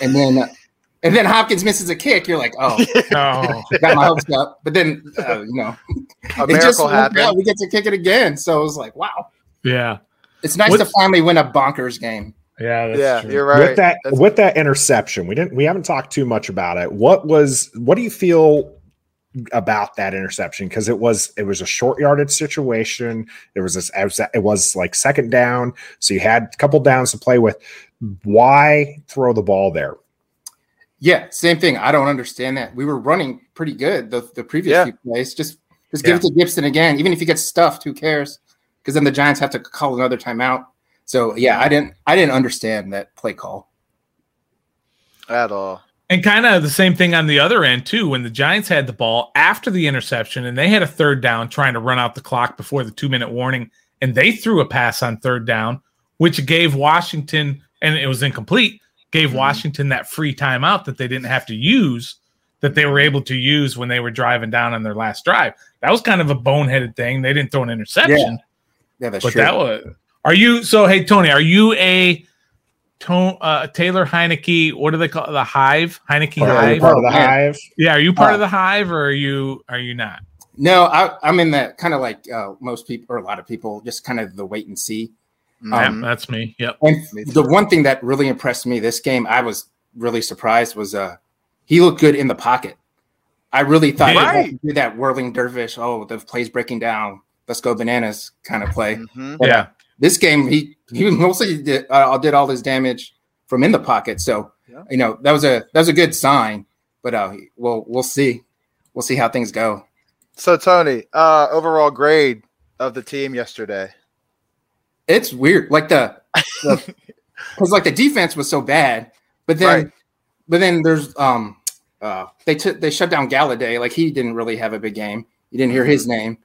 and then uh, and then Hopkins misses a kick. You're like, oh, no. got my hopes up. But then uh, you know, A it just miracle worked out. happened. We get to kick it again. So it was like, wow, yeah, it's nice What's- to finally win a bonkers game. yeah, that's Yeah, true. you're right. with that That's- with that interception, we didn't we haven't talked too much about it. What was what do you feel about that interception? Because it was it was a short yardage situation. It was this it was, it was like second down, so you had a couple downs to play with. Why throw the ball there? Yeah, same thing. I don't understand that. We were running pretty good the, the previous Yeah. few plays. Just just give it to Gibson again. Even if he gets stuffed, who cares? Because then the Giants have to call another timeout. So yeah, I didn't I didn't understand that play call. At all. And kind of the same thing on the other end too. When the Giants had the ball after the interception, and they had a third down trying to run out the clock before the two minute warning, and they threw a pass on third down, which gave Washington, and it was incomplete, gave Mhm. Washington that free timeout that they didn't have to use, that they were able to use when they were driving down on their last drive. That was kind of a boneheaded thing. They didn't throw an interception, Yeah, that's but true. that was. Are you so? Hey Tony, are you a Tone, uh, Taylor Heinicke? What do they call it? the Hive? Heinicke Are Hive? part of the man. hive? Yeah, are you part Uh, of the hive or are you are you not? no, I, I'm in that kind of like uh, most people or a lot of people, just kind of the wait and see. Yeah, Um, that's me. Yep. And the one thing that really impressed me this game, I was really surprised was uh he looked good in the pocket. I really thought Yeah. he did that whirling dervish. Oh, the play's breaking down. Let's go bananas kind of play. Mhm. But, uh, Yeah. this game he he mostly did, uh, did all his damage from in the pocket. So Yeah. you know that was a that was a good sign. But uh, we'll we'll see we'll see how things go. So Tony, uh, overall grade of the team yesterday. It's weird, like the because like the defense was so bad, but then Right. but then there's um uh, they took they shut down Golladay. Like he didn't really have a big game. You didn't hear his name.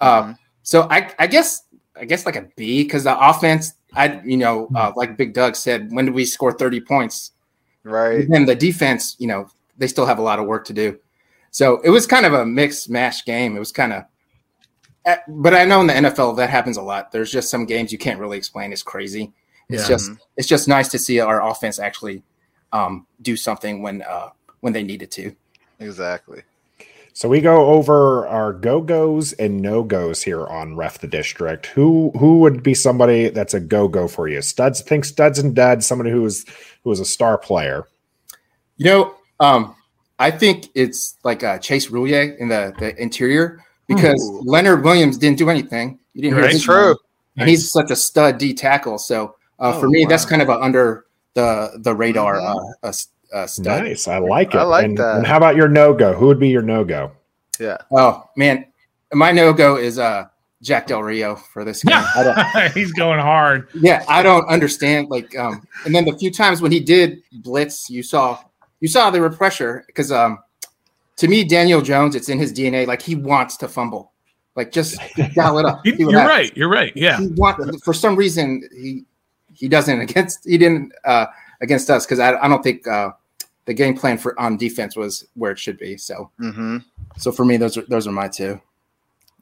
Uh, Mhm. So I I guess I guess like a B because the offense. I you know uh, like Big Doug said, when did we score thirty points? Right. And the defense, you know, they still have a lot of work to do. So it was kind of a mixed mash game. It was kind of, but I know in the NFL that happens a lot. There's just some games you can't really explain. It's crazy. It's Yeah. just it's just nice to see our offense actually um, do something when uh, when they needed to. Exactly. So we go over our go goes and no goes here on Ref the District. Who who would be somebody that's a go go for you? Studs think studs and duds. Somebody who is who is a star player. You know, um, I think it's like uh, Chase Roullier in the, the interior because Ooh. Leonard Williams didn't do anything. You didn't hear Right. his True. name. and he's such a stud D tackle. So uh, Oh, for me, that's kind of a under the the radar Mhm. uh, uh, uh, stud. Nice, I like it. I like and, that. And how about your no go? Who would be your no go? Yeah. Oh man, my no go is uh Jack Del Rio for this game. I don't, He's going hard. yeah, I don't understand. Like, um, and then the few times when he did blitz, you saw you saw there were pressure because um, to me, Daniel Jones, it's in his DNA. Like he wants to fumble. Like just dial it up. you, you're happens. right. You're right. Yeah. He want for some reason he he doesn't against he didn't uh against us because I, I don't think uh the game plan for on defense was where it should be. So Mm-hmm. so for me, those are those are my two.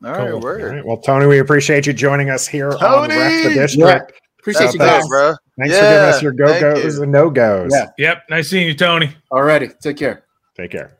All right, Cool. All word. right. Well, Tony, we appreciate you joining us here on Ref the District. Appreciate That's you guys. bro. Thanks for giving us your go thank goes you. and no goes. Yeah. Yep. Nice seeing you, Tony. All righty. take care. Take care.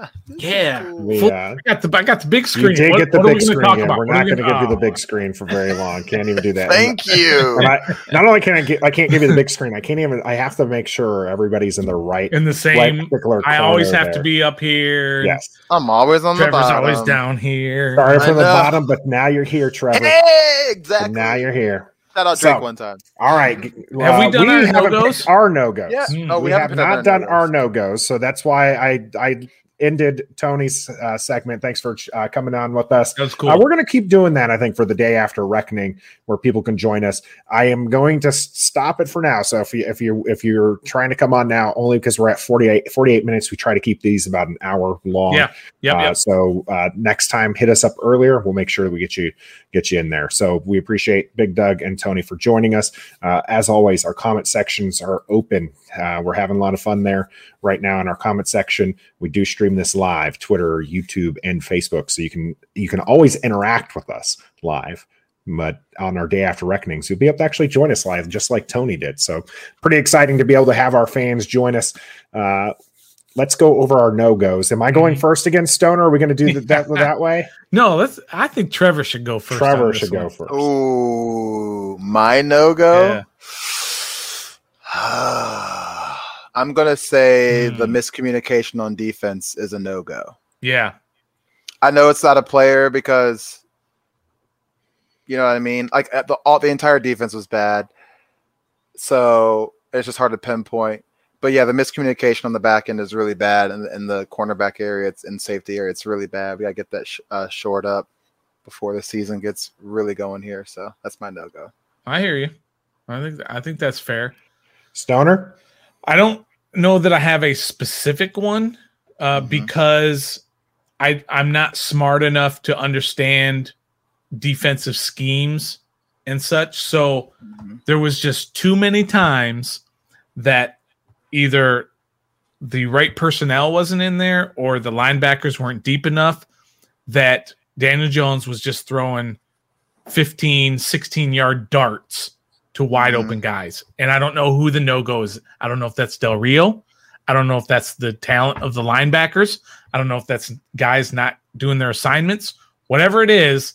Yeah. We, Full- uh, I got the I got the big you screen. did What- get the what we big gonna screen. talk in. about? We're not going to give you the big screen for very long. Can't even do that. Thank you. And I, not only can I get, I can't give you the big screen. I can't even. I have to make sure everybody's in the right, in the right same. particular. I always corner have to be up here. Yes. I'm always on the Trevor's bottom. always down here. Sorry I from the bottom, but now you're here, Trevor. Hey, And exactly. now you're here. Shout out Drake So- one time. All right. Have we done our haven't no-goes? Our no goes. Yeah. Mm, oh, we, we, have haven't not done our no goes, so that's why I I ended Tony's uh, segment. Thanks for uh, coming on with us. That's cool. Uh, we're going to keep doing that, I think, for the day after reckoning, where people can join us. I am going to stop it for now. So if you if you if you're trying to come on now, only because we're at 48, 48 minutes, we try to keep these about an hour long. Yeah. Yep. Uh, Yep. So uh, next time, hit us up earlier. We'll make sure that we get you get you in there. So we appreciate Big Doug and Tony for joining us. Uh, as always, our comment sections are open. Uh, we're having a lot of fun there right now in our comment section. We do stream this live, Twitter, YouTube, and Facebook, so you can you can always interact with us live. But on our day after reckonings, you'll be able to actually join us live, just like Tony did. So pretty exciting to be able to have our fans join us. Uh, let's go over our no goes. Am I going Mhm. first against Stoner? Are we going to do that that way? No, let's. I think Trevor should go first. on Trevor this should one. go first. Ooh, my no go. I'm gonna say the Hmm. miscommunication on defense is a no go. Yeah. I know it's not a player because you know what I mean. Like the all the entire defense was bad, so it's just hard to pinpoint. But yeah, the miscommunication on the back end is really bad, and in the cornerback area, it's in safety area, it's really bad. We gotta get that sh- uh, shored up before the season gets really going here. So that's my no go. I hear you. I think. I think that's fair. Stoner. I don't know that I have a specific one uh, Mhm. because I I'm not smart enough to understand defensive schemes and such. So there was just too many times that either the right personnel wasn't in there or the linebackers weren't deep enough that Daniel Jones was just throwing 15, 16 yard darts to wide Mhm. open guys. And I don't know who the no go is. I don't know if that's Del Rio. I don't know if that's the talent of the linebackers. I don't know if that's guys not doing their assignments. Whatever it is,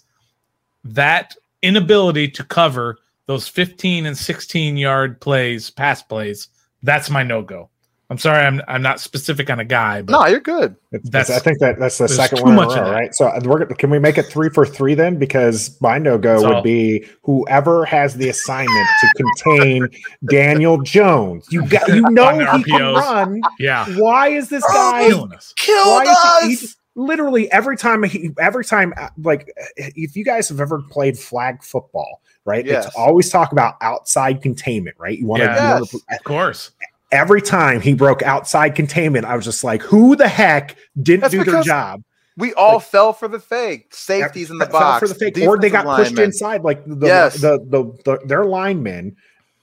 that inability to cover those 15 and 16 yard plays, pass plays, that's my no go. I'm sorry, I'm I'm not specific on a guy, but No, you're good. It's- That's- I think that that's the second one in a much row, right? So uh, we're can we make it three for three then? Because my no go would all. be whoever has the assignment to contain Daniel Jones. You got you know On the he can run. yeah, Why is this Oh, guy? killing us. Killed Why is he, he- literally every time he every time uh, like if you guys have ever played flag football, right? Yes. It's always talk about outside containment, right? You want to Yeah. Yes. Of course. Every time he broke outside containment, I was just like, who the heck didn't That's do their job? We all Like- fell for the fake safeties in the box for the fake, or they got pushed linemen. inside. Like the, Yes. the, the, the their linemen,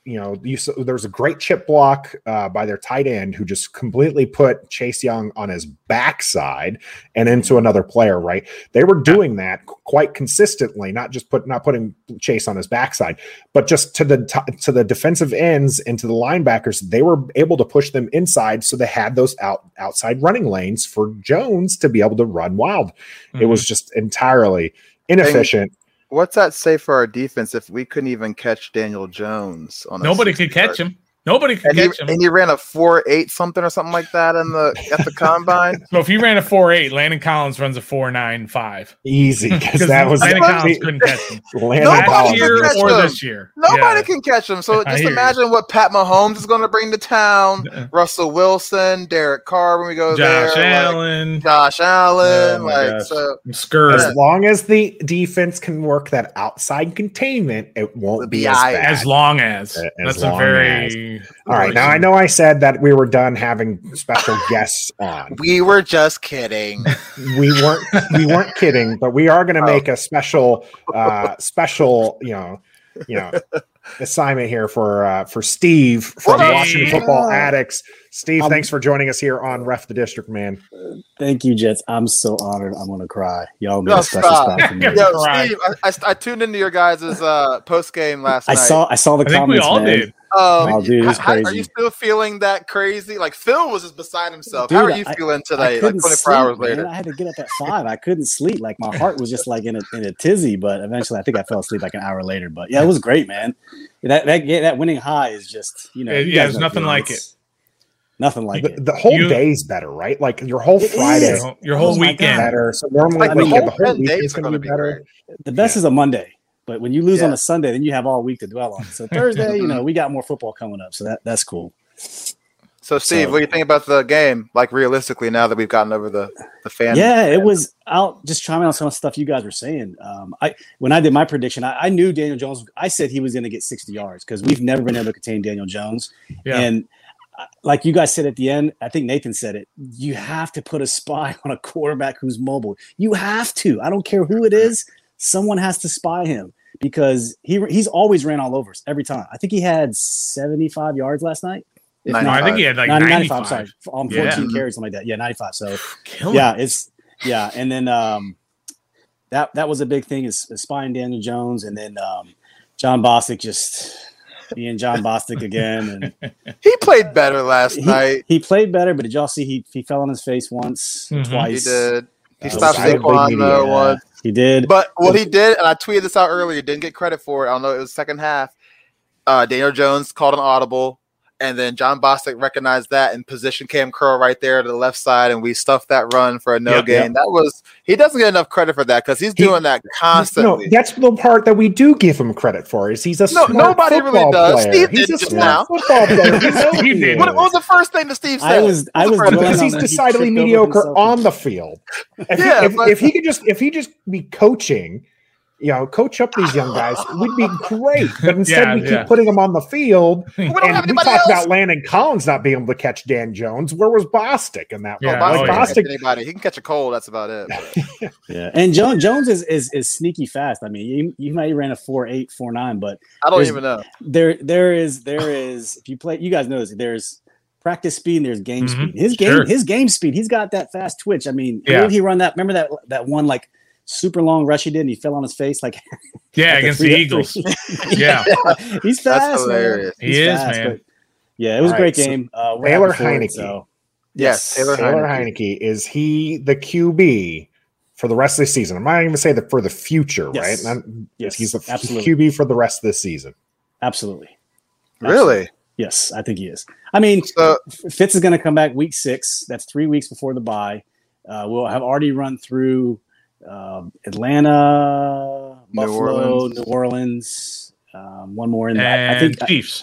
you know, you saw, there was a great chip block uh, by their tight end who just completely put Chase Young on his backside and into another player. Right, they were doing that quite consistently, not just put not putting Chase on his backside, but just to the t- to the defensive ends and to the linebackers. They were able to push them inside, so they had those out outside running lanes for Jones to be able to run wild. It was just entirely inefficient. What's that say for our defense if we couldn't even catch Daniel Jones on Nobody 60 could catch him. Nobody could And he, catch him. and he ran a four eight something or something like that in the at the combine. So if you ran a four eight, Landon Collins runs a four nine five. Easy because Because that was Landon That's Collins couldn't catch him Landon Nobody last can year catch or him. this year. Nobody Yeah. can catch him. So just hear you. imagine what Pat Mahomes is going to bring to town. Russell Wilson, Derek Carr when we go Josh there. like, Allen, Josh Allen. Oh like gosh. so As long as the defense can work that outside containment, it won't be as bad. As long as As that's long a very All right, now I know I said that we were done having special guests on. we were just kidding. We weren't we weren't kidding, but we are going to make a special uh special, you know, you know, assignment here for uh for Steve from What Washington Football Addicts. Steve, Um, thanks for joining us here on Ref the District, man. Thank you, Jets. I'm so honored. I'm gonna cry. Y'all made No, a special stop. spot for me. Yo, Steve, I, I, I tuned into your guys' uh, post game last I night. saw I saw the I think we comments, all man. did. Um, Oh, dude, it's how- are you still feeling that crazy? Like Phil was just beside himself. Dude, how are you I- feeling today? Like couldn't 24 sleep, hours man. later. I had to get up at five. I couldn't sleep. Like my heart was just like in a in a tizzy. But eventually, I think I fell asleep like an hour later. But yeah, it was great, man. That that yeah, that winning high is just you know. Yeah, you yeah, there's nothing like it. Nothing like The, it. the whole You- day's better, right? Like your whole Friday is. Your, your whole weekend. Better. So normally, Like I the, whole, the the whole 10 days weekend's going to gonna be be better. The best Yeah. is a Monday, but when you lose on a Sunday, then you have all week to dwell on. So Thursday, you know, we got more football coming up, so that that's cool. So, Steve, So- what do you think about the game? Like realistically, now that we've gotten over the the fan. Yeah, it was. I'll just chime in on some of the stuff you guys were saying. Um, I when I did my prediction, I, I knew Daniel Jones. I said he was going to get 60 yards because we've never been able to contain Daniel Jones. Yeah. And uh, like you guys said at the end, I think Nathan said it. You have to put a spy on a quarterback who's mobile. You have to. I don't care who it is. Someone has to spy him because he he's always ran all over us every time. I think he had 75 yards last night. No, I think he had like 90 95. 95, sorry, on 14 Yeah. carries, something like that. Yeah, 95. So Killing yeah, it's yeah, and then um, that that was a big thing is, is spying Daniel Jones, and then um, Jon Bostic just being Jon Bostic again, and he played better last he, night. he played better. But did y'all see he he fell on his face once, Mhm. He twice? did. He Uh, stopped Saquon though once. He did. But what he did, and I tweeted this out earlier, didn't get credit for it. I don't know. It was second half. Uh, Daniel Jones called an audible, and then Jon Bostic recognized that and positioned Kam Curl right there to the left side, and we stuffed that run for a no Yep, gain. That was he doesn't get enough credit for that because he's He- doing that constantly. No, that's the part that we do give him credit for. Is he's a No, smart nobody really football does. player. Steve he's did a just smart now. football player. Steve he did. what, is. what was the first thing that Steve said? I was I was What the first dwelling thing? because he's that he decidedly mediocre on the field. If, Yeah, he, if, but- if he could just if he just be coaching, you know, coach up these young guys, we'd be great. But instead, Yeah, we keep yeah. putting them on the field. we don't have And we anybody talked else. about Landon Collins not being able to catch Dan Jones. Where was Bostic in that? Yeah, one? Bostic oh, Like yeah. can catch Bostic, anybody. He can catch a cold. That's about it. Yeah, and Jones Jones is is, is sneaky fast. I mean, you, you might ran a four eight four nine, but I don't even know. there there is there is if you play you guys know this there's practice speed and there's game Mhm. speed his game Sure. his game speed he's got that fast twitch i mean Yeah. yeah. he run that remember that that one like super long rush he did and he fell on his face like Yeah, at against the Eagles. three- Yeah. he's fast hilarious. man. He He's is, fast, man. yeah it was All a great right, so game uh Taylor happy Heinicke. so Yes, Taylor Taylor Heinicke. Heinicke is he the QB for the rest of the season? I'm not even gonna say that for the future, Yes. right? Not- Yes, he's the absolutely. QB for the rest of the season. absolutely Really? yes i think he is i mean So Fitz is going to come back week six. That's three weeks before the bye. Uh, we'll have already run through uh, Atlanta, New Buffalo, Orleans. New Orleans. Um, one more in there. I think Chiefs.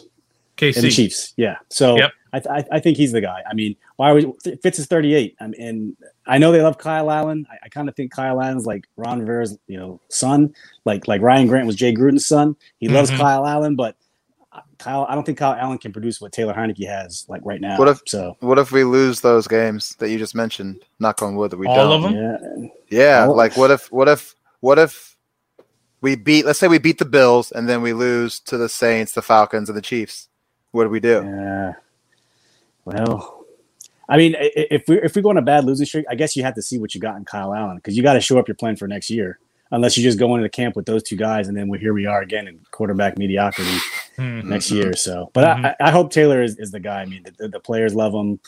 and the KC. Chiefs. Yeah. So Yep. I, I, I think he's the guy. I mean, why are we? Fitz is 38. I mean, and I know they love Kyle Allen. I, I kind of think Kyle Allen's like Ron Rivera's, you know, son. Like like Ryan Grant was Jay Gruden's son. He loves Mhm. Kyle Allen, but Kyle, I don't think Kyle Allen can produce what Taylor Heinicke has like right now. What if- so? What if we lose those games that you just mentioned? Knock on wood that we All don't. of them? Yeah, Yeah, Oh. like what if what if what if we beat let's say we beat the Bills and then we lose to the Saints, the Falcons, and the Chiefs. What do we do? yeah. Well, I mean, i- i- if we if we go on a bad losing streak, I guess you have to see what you got in Kyle Allen because you got to show up your plan for next year. Unless you just go into the camp with those two guys, and then we here we are again in quarterback mediocrity Hmm. next year. So, but I, I hope Taylor is, is the guy. I mean, the, the, the players love him,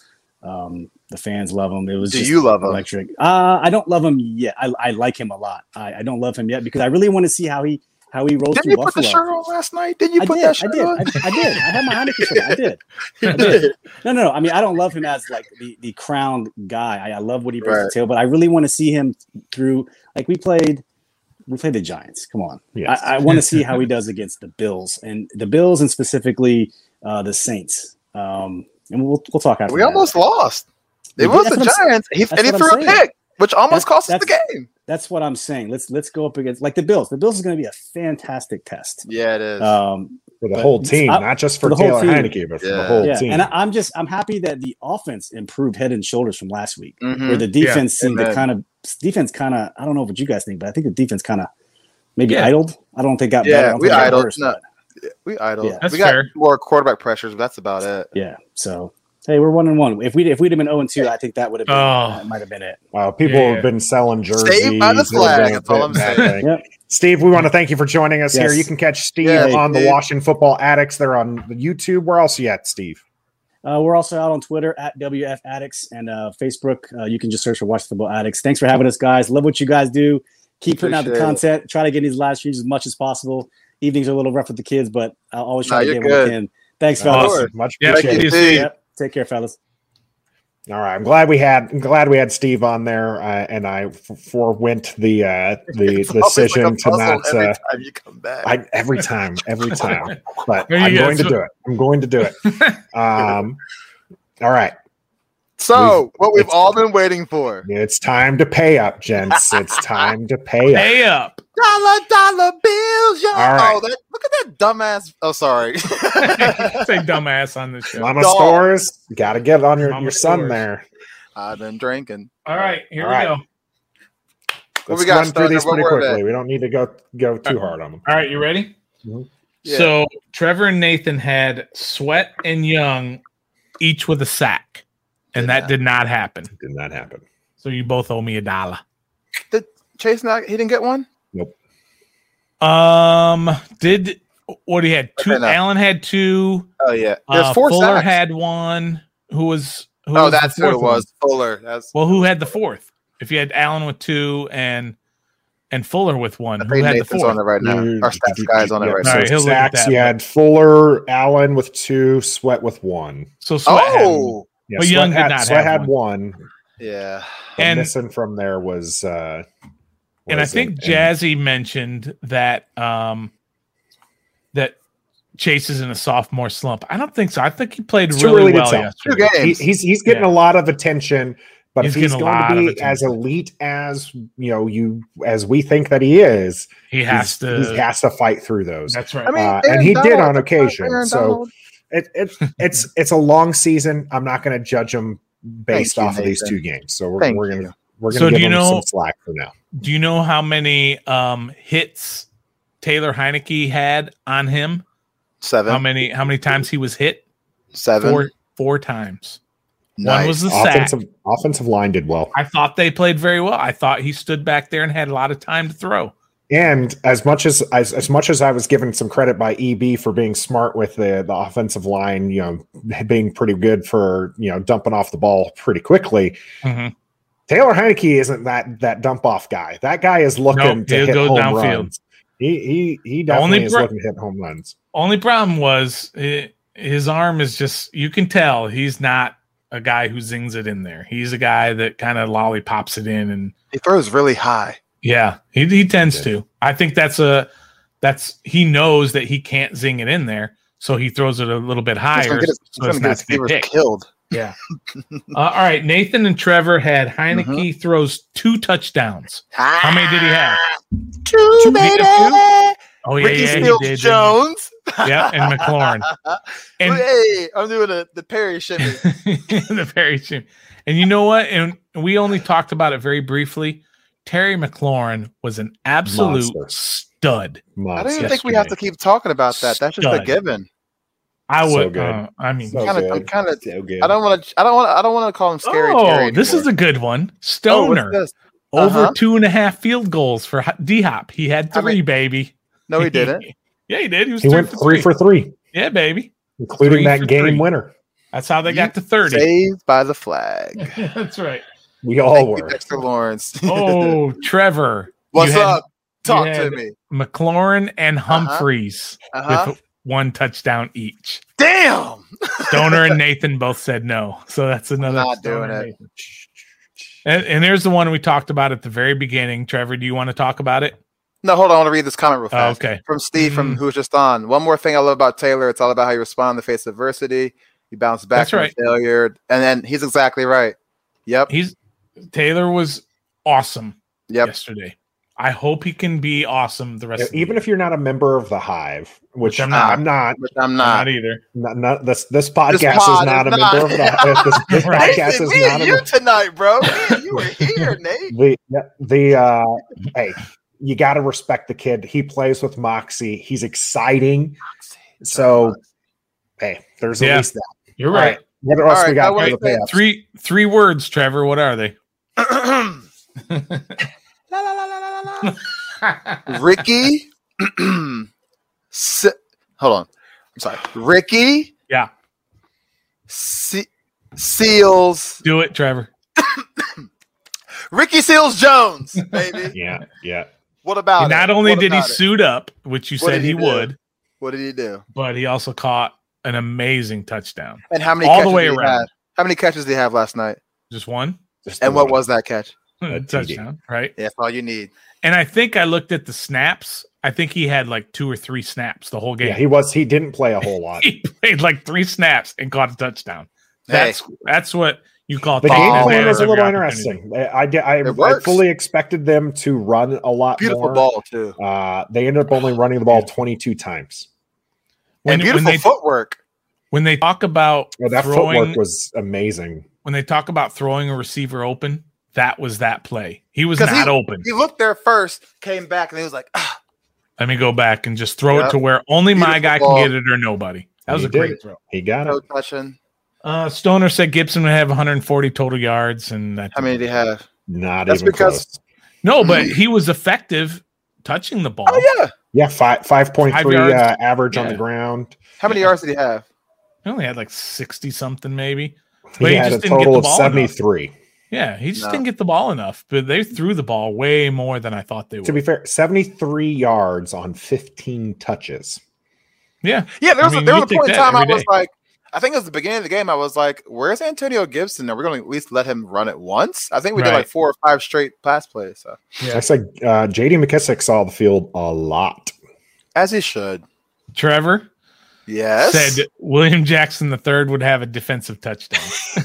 um, the fans love him. It was Do just you love him? electric. Uh, I don't love him yet. I, I like him a lot. I, I don't love him yet because I really want to see how he how he rolls Didn't through you put the Buffalo. shirt on last night? Didn't you I put did, that I did, on? I, I did. I had my Heineken shirt. on. I did. I did. No, no, no. I mean, I don't love him as like the, the crowned guy. I, I love what he brings to the table, but I really want to see him through. Like we played, we play the Giants. Come on, Yes. I, I want to see how he does against the Bills and the Bills, and specifically uh, the Saints. Um, and we'll we'll talk after. We that. almost lost. It did. was the what I'm saying. Giants. He, and he threw a pick, which almost That's- cost us the game. That's what I'm saying. Let's let's go up against like the Bills. The Bills is going to be a fantastic test. Yeah, it is. Um, for the But whole team, I- not just for for, the whole Taylor team. Heinicke, but for Yeah. the whole yeah, team. and I, I'm just I'm happy that the offense improved head and shoulders from last week. Mhm. where the defense seemed to kind of defense kind of I don't know what you guys think, but I think the defense kind of maybe Yeah. idled. I don't think got Yeah, better. I don't we think it got idled. worse, No. but we idle. Yeah. That's we got fair. more quarterback pressures, but that's about it. yeah. So hey, we're one and one. If we if we'd have been zero and two, I think that would have been Oh. that might have been it. Uh, people Yeah. have been selling jerseys. Saved by the flag, that's all I'm that saying. Yep. Steve, we want to thank you for joining us here. You can catch Steve Yeah, on the Steve. Washington Football Addicts. They're on the YouTube. Where else you at, Steve? Uh, we're also out on Twitter at WF Addicts and uh, Facebook. Uh, you can just search for Watch Football Addicts. Thanks for having us, guys. Love what you guys do. Keep putting out the Appreciate it. content. Try to get these live streams as much as possible. Evenings are a little rough with the kids, but I'll always try No, to you're get when I can. Thanks, fellas. course. much Yeah, appreciated. Thank you, Yep. Take care, fellas. All right, I'm glad we had. I'm glad we had Steve on there, uh, and I forewent the uh, the It's decision like a to not. every Uh, time you come back. I every time, every time, but I'm go. going to do it. I'm going to do it. Um, all right, so, we've- what we've all been waiting for. it's time to pay up, gents. It's time to pay up. Pay up. Dollar, dollar bills, y'all. All right. Oh, that, look at that dumbass. Oh, sorry. Say dumbass on this show. Mama Dog. stores, You got to get on your, Mama your son stores. there. I've been drinking. All right, here All we right. go. Let's we got, run through these pretty were they? quickly. We don't need to go go too hard on them. All right, you ready? Mm-hmm. Yeah. So Trevor and Nathan had Sweat and Young each with a sack, and Did that not. did not happen. Did not happen. So you both owe me a dollar. Did Chase not? He didn't get one. Nope. Um, did what he had two? Okay, no. Allen had two. Oh yeah, there's Uh, four Fuller sacks. had one. Who was? Who oh, was that's who it fourth one? was. Fuller. That's Well, who had the fourth? If you had Allen with two and and Fuller with one, I who think had the fourth? on it right now. You- Our stats guy's on it yeah, right so All right, he'll sacks, that, you had Fuller, Allen with two, Sweat with one. So now. Sweat had one. Oh, Yeah, But Sweat Young did had, not Sweat have had one. yeah. But And- missing from there was uh and I think an- Jazzy mentioned that um that Chase is in a sophomore slump. I don't think so. I think he played It's really well yesterday. Two he, games. he's he's getting Yeah. a lot of attention, but He's if he's going to be as elite as you know you as we think that he is, He has to. he has to fight through those. that's right. I mean, Uh, and he did on occasion, Aaron so- Donald. It, it it's it's a long season. I'm not going to judge him based Thank you, off of these two games. So we're, Thank we're gonna we're gonna do give you him know- some slack for now. Do you know how many um hits Taylor Heinicke had on him? seven. How many how many times he was hit? seven. Four four times. Nice. One was the sack. Offensive offensive line did well. I thought they played very well. I thought he stood back there and had a lot of time to throw. And as much as, as as much as I was given some credit by EB for being smart with the the offensive line, you know, being pretty good for you know dumping off the ball pretty quickly. Mhm. Taylor Heinicke isn't that that dump off guy. That guy is looking Nope, to he'll hit go home downfield. runs. He he he The only definitely is pro- looking to hit home runs. Only problem was eh, his arm is just you can tell he's not a guy who zings it in there. He's a guy that kind of lollipops it in and He throws really high. Yeah, he he tends Yeah. to. I think that's a that's he knows that he can't zing it in there, so he throws it a little bit higher his, so it's gonna get not get killed. Yeah. uh, all right, Nathan and Trevor had Heinicke Mm-hmm. throws two touchdowns. How many did he have? Two, Two, baby. Oh yeah, Ricky yeah, he did. Jones. Yeah, and McLaurin. And hey, I'm doing the, the Perry shimmy. the very soon. And you know what? And we only talked about it very briefly. Terry McLaurin was an absolute Monster. stud. I don't Monster. even think we have to keep talking about that. That's just a given. I So would. good. uh, I mean, So Kind of, I'm kind of. So. I don't want to. I don't want. I don't want to call him scary. oh, Terry this is a good one. Oh, Stoner this? over Uh-huh. two and a half field goals for D Hop. He had I three, mean- baby. No, he didn't. yeah, he did. He was He went for three three. for three, Yeah, baby. including Three that game three. winner. That's how they You got to thirty. Saved by the flag. That's right. We all Thank you, were. Dexter Lawrence. Oh, Trevor. What's had up? Talk to me. McLaurin and Humphries Uh-huh. with one touchdown each. Damn. Stoner and Nathan both said no. So that's another. not Stoner doing and it. And, and there's the one we talked about at the very beginning. Trevor, do you want to talk about it? No, hold on. I want to read this comment real Oh, fast. okay. From Steve, from Mhm. who was just on. One more thing I love about Taylor. It's all about how you respond in the face of adversity. You bounce back That's from right. failure, and then he's exactly right. Yep. He's Taylor was awesome Yep. yesterday. I hope he can be awesome the rest of the Even year. if you're not a member of the Hive, which, Which I'm I'm not. not, Which I'm I'm not. not either. not, not this this podcast pod is not is a not. member of the this, this Right. podcast Nathan, is me not and a you member. tonight, bro. Me and you were here, Nate. the the uh hey you got to respect the kid he plays with moxie he's exciting so hey there's at least that You're All right. what else All we got I the? Three three words, Trevor. What are they? la, la, la, la, la, la, la. Ricky. Se- hold on. I'm sorry. Ricky yeah, Se- Seals. do it, Trevor. Ricky Seals Jones, baby. yeah yeah What about Not it? only What did he it? suit up, which you What said he, he would, What did he do? but he also caught an amazing touchdown. And how many All the catches way did he around. have? How many catches did he have last night? Just one Just And what one. was that catch? TD. touchdown, right? That's all you need. And I think I looked at the snaps. I think he had like two or three snaps the whole game. yeah he was he didn't play a whole lot he played like three snaps and caught a touchdown. That's that's what you call the game plan advantage was a little interesting i i, I, I fully expected them to run a lot Beautiful more ball too. uh they ended up only running the ball 22 times When, and when beautiful they footwork. When they talk about well, that throwing footwork was amazing when they talk about throwing a receiver open, that was that play. He was not he- open. He looked there first, came back, and he was like, ah, Let me go back and just throw Yep. it to where only my guy ball. can get it or nobody. That was He a great did. throw. he got no it touching. Uh, Stoner said Gibson would have 140 total yards, and that How many did he have? not That's even because- close no, but he was effective touching the ball. Oh yeah. Yeah, five five point Five three yards. uh, average on the ground. How many yards did he have? He only had like 60 something, maybe. He But he had a didn't get total the of ball seventy enough. Yeah, he just No. didn't get the ball enough, but they threw the ball way more than I thought they would. To be fair, seventy three yards on fifteen touches. yeah, Yeah, there I was mean, a, there was a point in time I was day. like, I think it was the beginning of the game. I was like, "Where's Antonio Gibson? Are we going to at least let him run it once?" I think we did like four or five straight pass plays. So Yeah. I said uh, J.D. McKissic saw the field a lot. as he should. Trevor Yes. said William Jackson the third would have a defensive touchdown.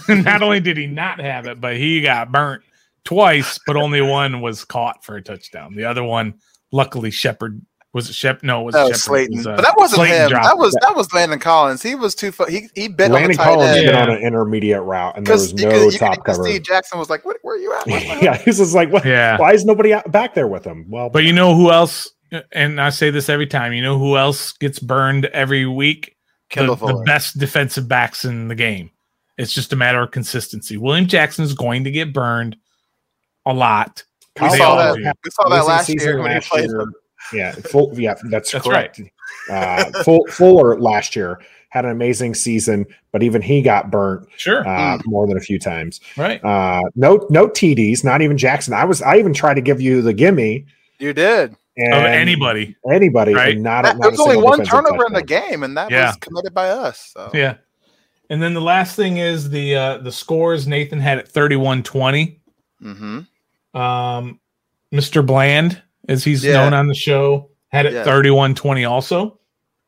not only did he not have it, but he got burnt twice, but only one was caught for a touchdown. The other one, luckily, Shepard was it Shep? No, it was that was Shepard. Slayton, was, uh, but that wasn't Slayton him. That was that was Landon Collins. He was too. Fu- he he bit Landon on the Collins end been Yeah. on an intermediate route, and there was no could, you top could cover. see Jackson was like, "What? Where are you at?" Where's my yeah, he's just like, what? yeah. Why is nobody out back there with him? Well, But you know who else? And I say this every time. You know who else gets burned every week? The, Kendall the Fuller. best defensive backs in the game. It's just a matter of consistency. William Jackson is going to get burned a lot. We They saw that. do. We saw that last year when he played year. Yeah, full. Yeah, that's, That's correct. Uh, full, Fuller last year had an amazing season, but even he got burnt Sure. uh, more than a few times. right. Uh, no, no TDs, not even Jackson. I was, I even tried to give you the gimme You did. And Of anybody. anybody, Right. and not, That- not there a only one defensive turnover in the game, and that Yeah. was committed by us. So. Yeah. And then the last thing is the uh the scores Nathan had at 31-20. hmm Um Mr. Bland, as he's Yeah. known on the show, had it Yeah. 31-20 also.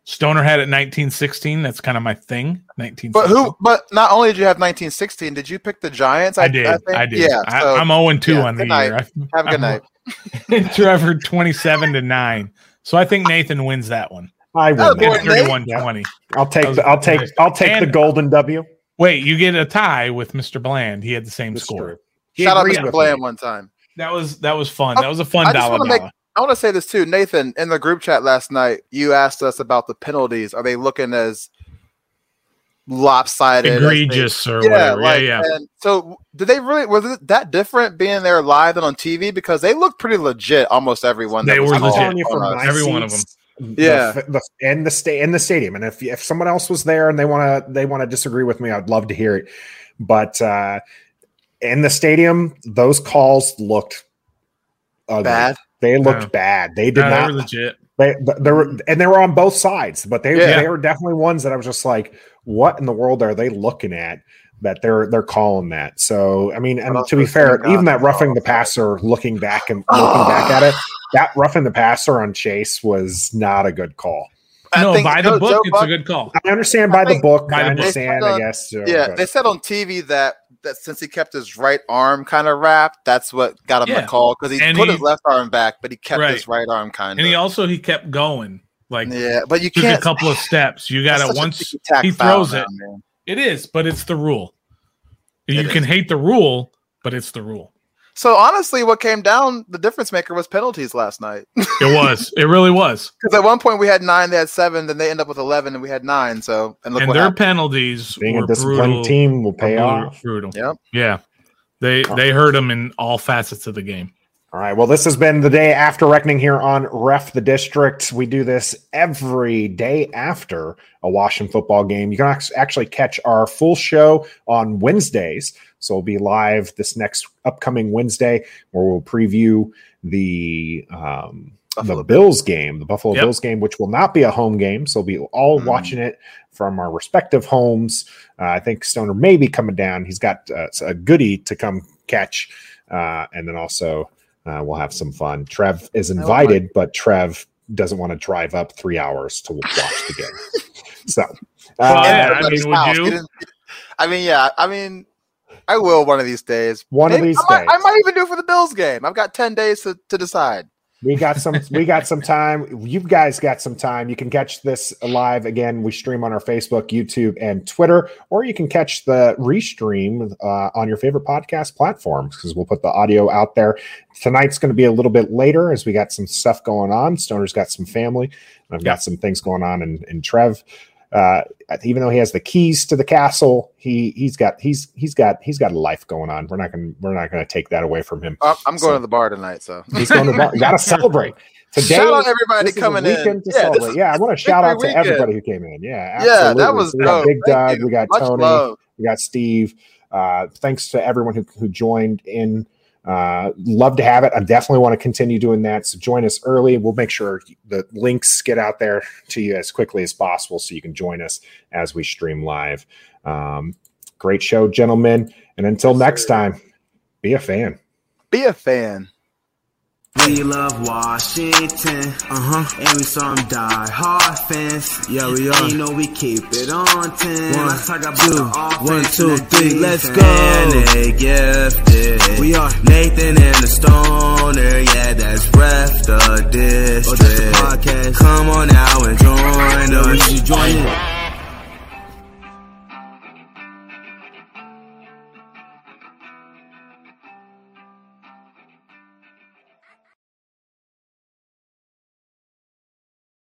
Stoner had it 1916. That's kind of my thing. 19 But who? But not only did you have 1916, did you pick the Giants? I did. I, think? did. Yeah. I, so I'm 0 2 yeah, on the night. year. I- have a good I'm- night. Trevor 27 to 9. So I think Nathan wins that one. I Oh, win. boy, that. Nate. 31 20. I'll take the I'll take. I'll take the golden W. Wait, you get a tie with Mr. Bland. He had the same That's score. true. He Shout out agreed Mr. Bland me. one time. That was that was fun. That was a fun I dollar wanna make- I want to say this too, Nathan. In the group chat last night, you asked us about the penalties. Are they looking as lopsided, as they- Egregious or Yeah, whatever. like, yeah, yeah. And so, did they really? Was it that different being there live than on TV? Because they looked pretty legit. Almost everyone. They were I'm called legit. telling you from on us. my Every one of them. Yeah. the, in the sta- in the stadium, and if if someone else was there and they want to they want to disagree with me, I'd love to hear it. But uh, in the stadium, those calls looked ugly. bad. They looked Yeah. bad. They did No, they not. were legit. They, they were, and they were on both sides, but they Yeah. they were definitely ones that I was just like, what in the world are they looking at that they're they're calling that? So I mean, and to be fair, going even that roughing the passer, looking back and looking back at it, that roughing the passer on Chase was not a good call. I no, think by Joe- the book, Joe it's Buck- a good call. I understand by I the book. By I the understand, They I guess. so, Yeah, but- they said on TV that that since he kept his right arm kind of wrapped, that's what got him Yeah. the call because he And put he- his left arm back, but he kept Right. his right arm kind of. And he also he kept going. Like Yeah, but you took can't. A couple of steps. You got that's to once he throws now, it. man. It is, but it's the rule. You It can is. hate the rule, but it's the rule. So honestly, what came down the difference maker was penalties last night. It was. it really was. Because at one point we had nine, they had seven, then they end up with eleven, and we had nine. So and look and their happened. penalties being were a disciplined brutal. team will pay brutal, off. Brutal. Yep. Yeah. They they hurt them in all facets of the game. All right. Well, this has been the day after reckoning here on Ref the District. We do this every day after a Washington football game. You can actually catch our full show on Wednesdays. So we'll be live this next upcoming Wednesday where we'll preview the um, Buffalo the Bills game, the Buffalo Yep. Bills game, which will not be a home game. So we'll be all Mhm. watching it from our respective homes. Uh, I think Stoner may be coming down. He's got uh, a goodie to come catch. Uh, and then also uh, we'll have some fun. Trev is my- invited, but Trev doesn't want to drive up three hours to watch the game. So, Well, uh, yeah, I mean, would you? He I mean, yeah. I mean, I will one of these days. One of these I might, I might even do it for the Bills game. I've got ten days to, to decide. We got some we got some time. You guys got some time. You can catch this live again. We stream on our facebook youtube and twitter or you can catch the restream uh, on your favorite podcast platforms because we'll put the audio out there. Tonight's going to be a little bit later as we got some stuff going on. Stoner's got some family and i've got some things going on in, in trev uh, even though he has the keys to the castle, he he's got he's he's got he's got a life going on. We're not gonna we're not gonna take that away from him. I'm I'm going So- to the bar tonight, so He's going to the bar. You got to celebrate today. shout out to everybody this is a coming in. Yeah, is- yeah, I want to shout out to weekend. everybody who came in. Yeah, yeah, that was So we got dope. Big Doug, we got Much Tony, love. we got Steve. Uh, thanks to everyone who, who joined in. Uh, love to have it. I definitely want to continue doing that. So join us early. We'll make sure the links get out there to you as quickly as possible so you can join us as we stream live. Um, great show, gentlemen. And until Yes, next sir. time, be a fan. Be a fan. We love Washington, uh huh, and we saw some die hard fans. Yeah, we are. And You know we keep it on ten. One, Let's talk about two, the one, two, three. Let's go. And they gifted. We are Nathan and the Stoner. Yeah, that's breath the district. Oh, that's the podcast. Come on now and join us. You should join it.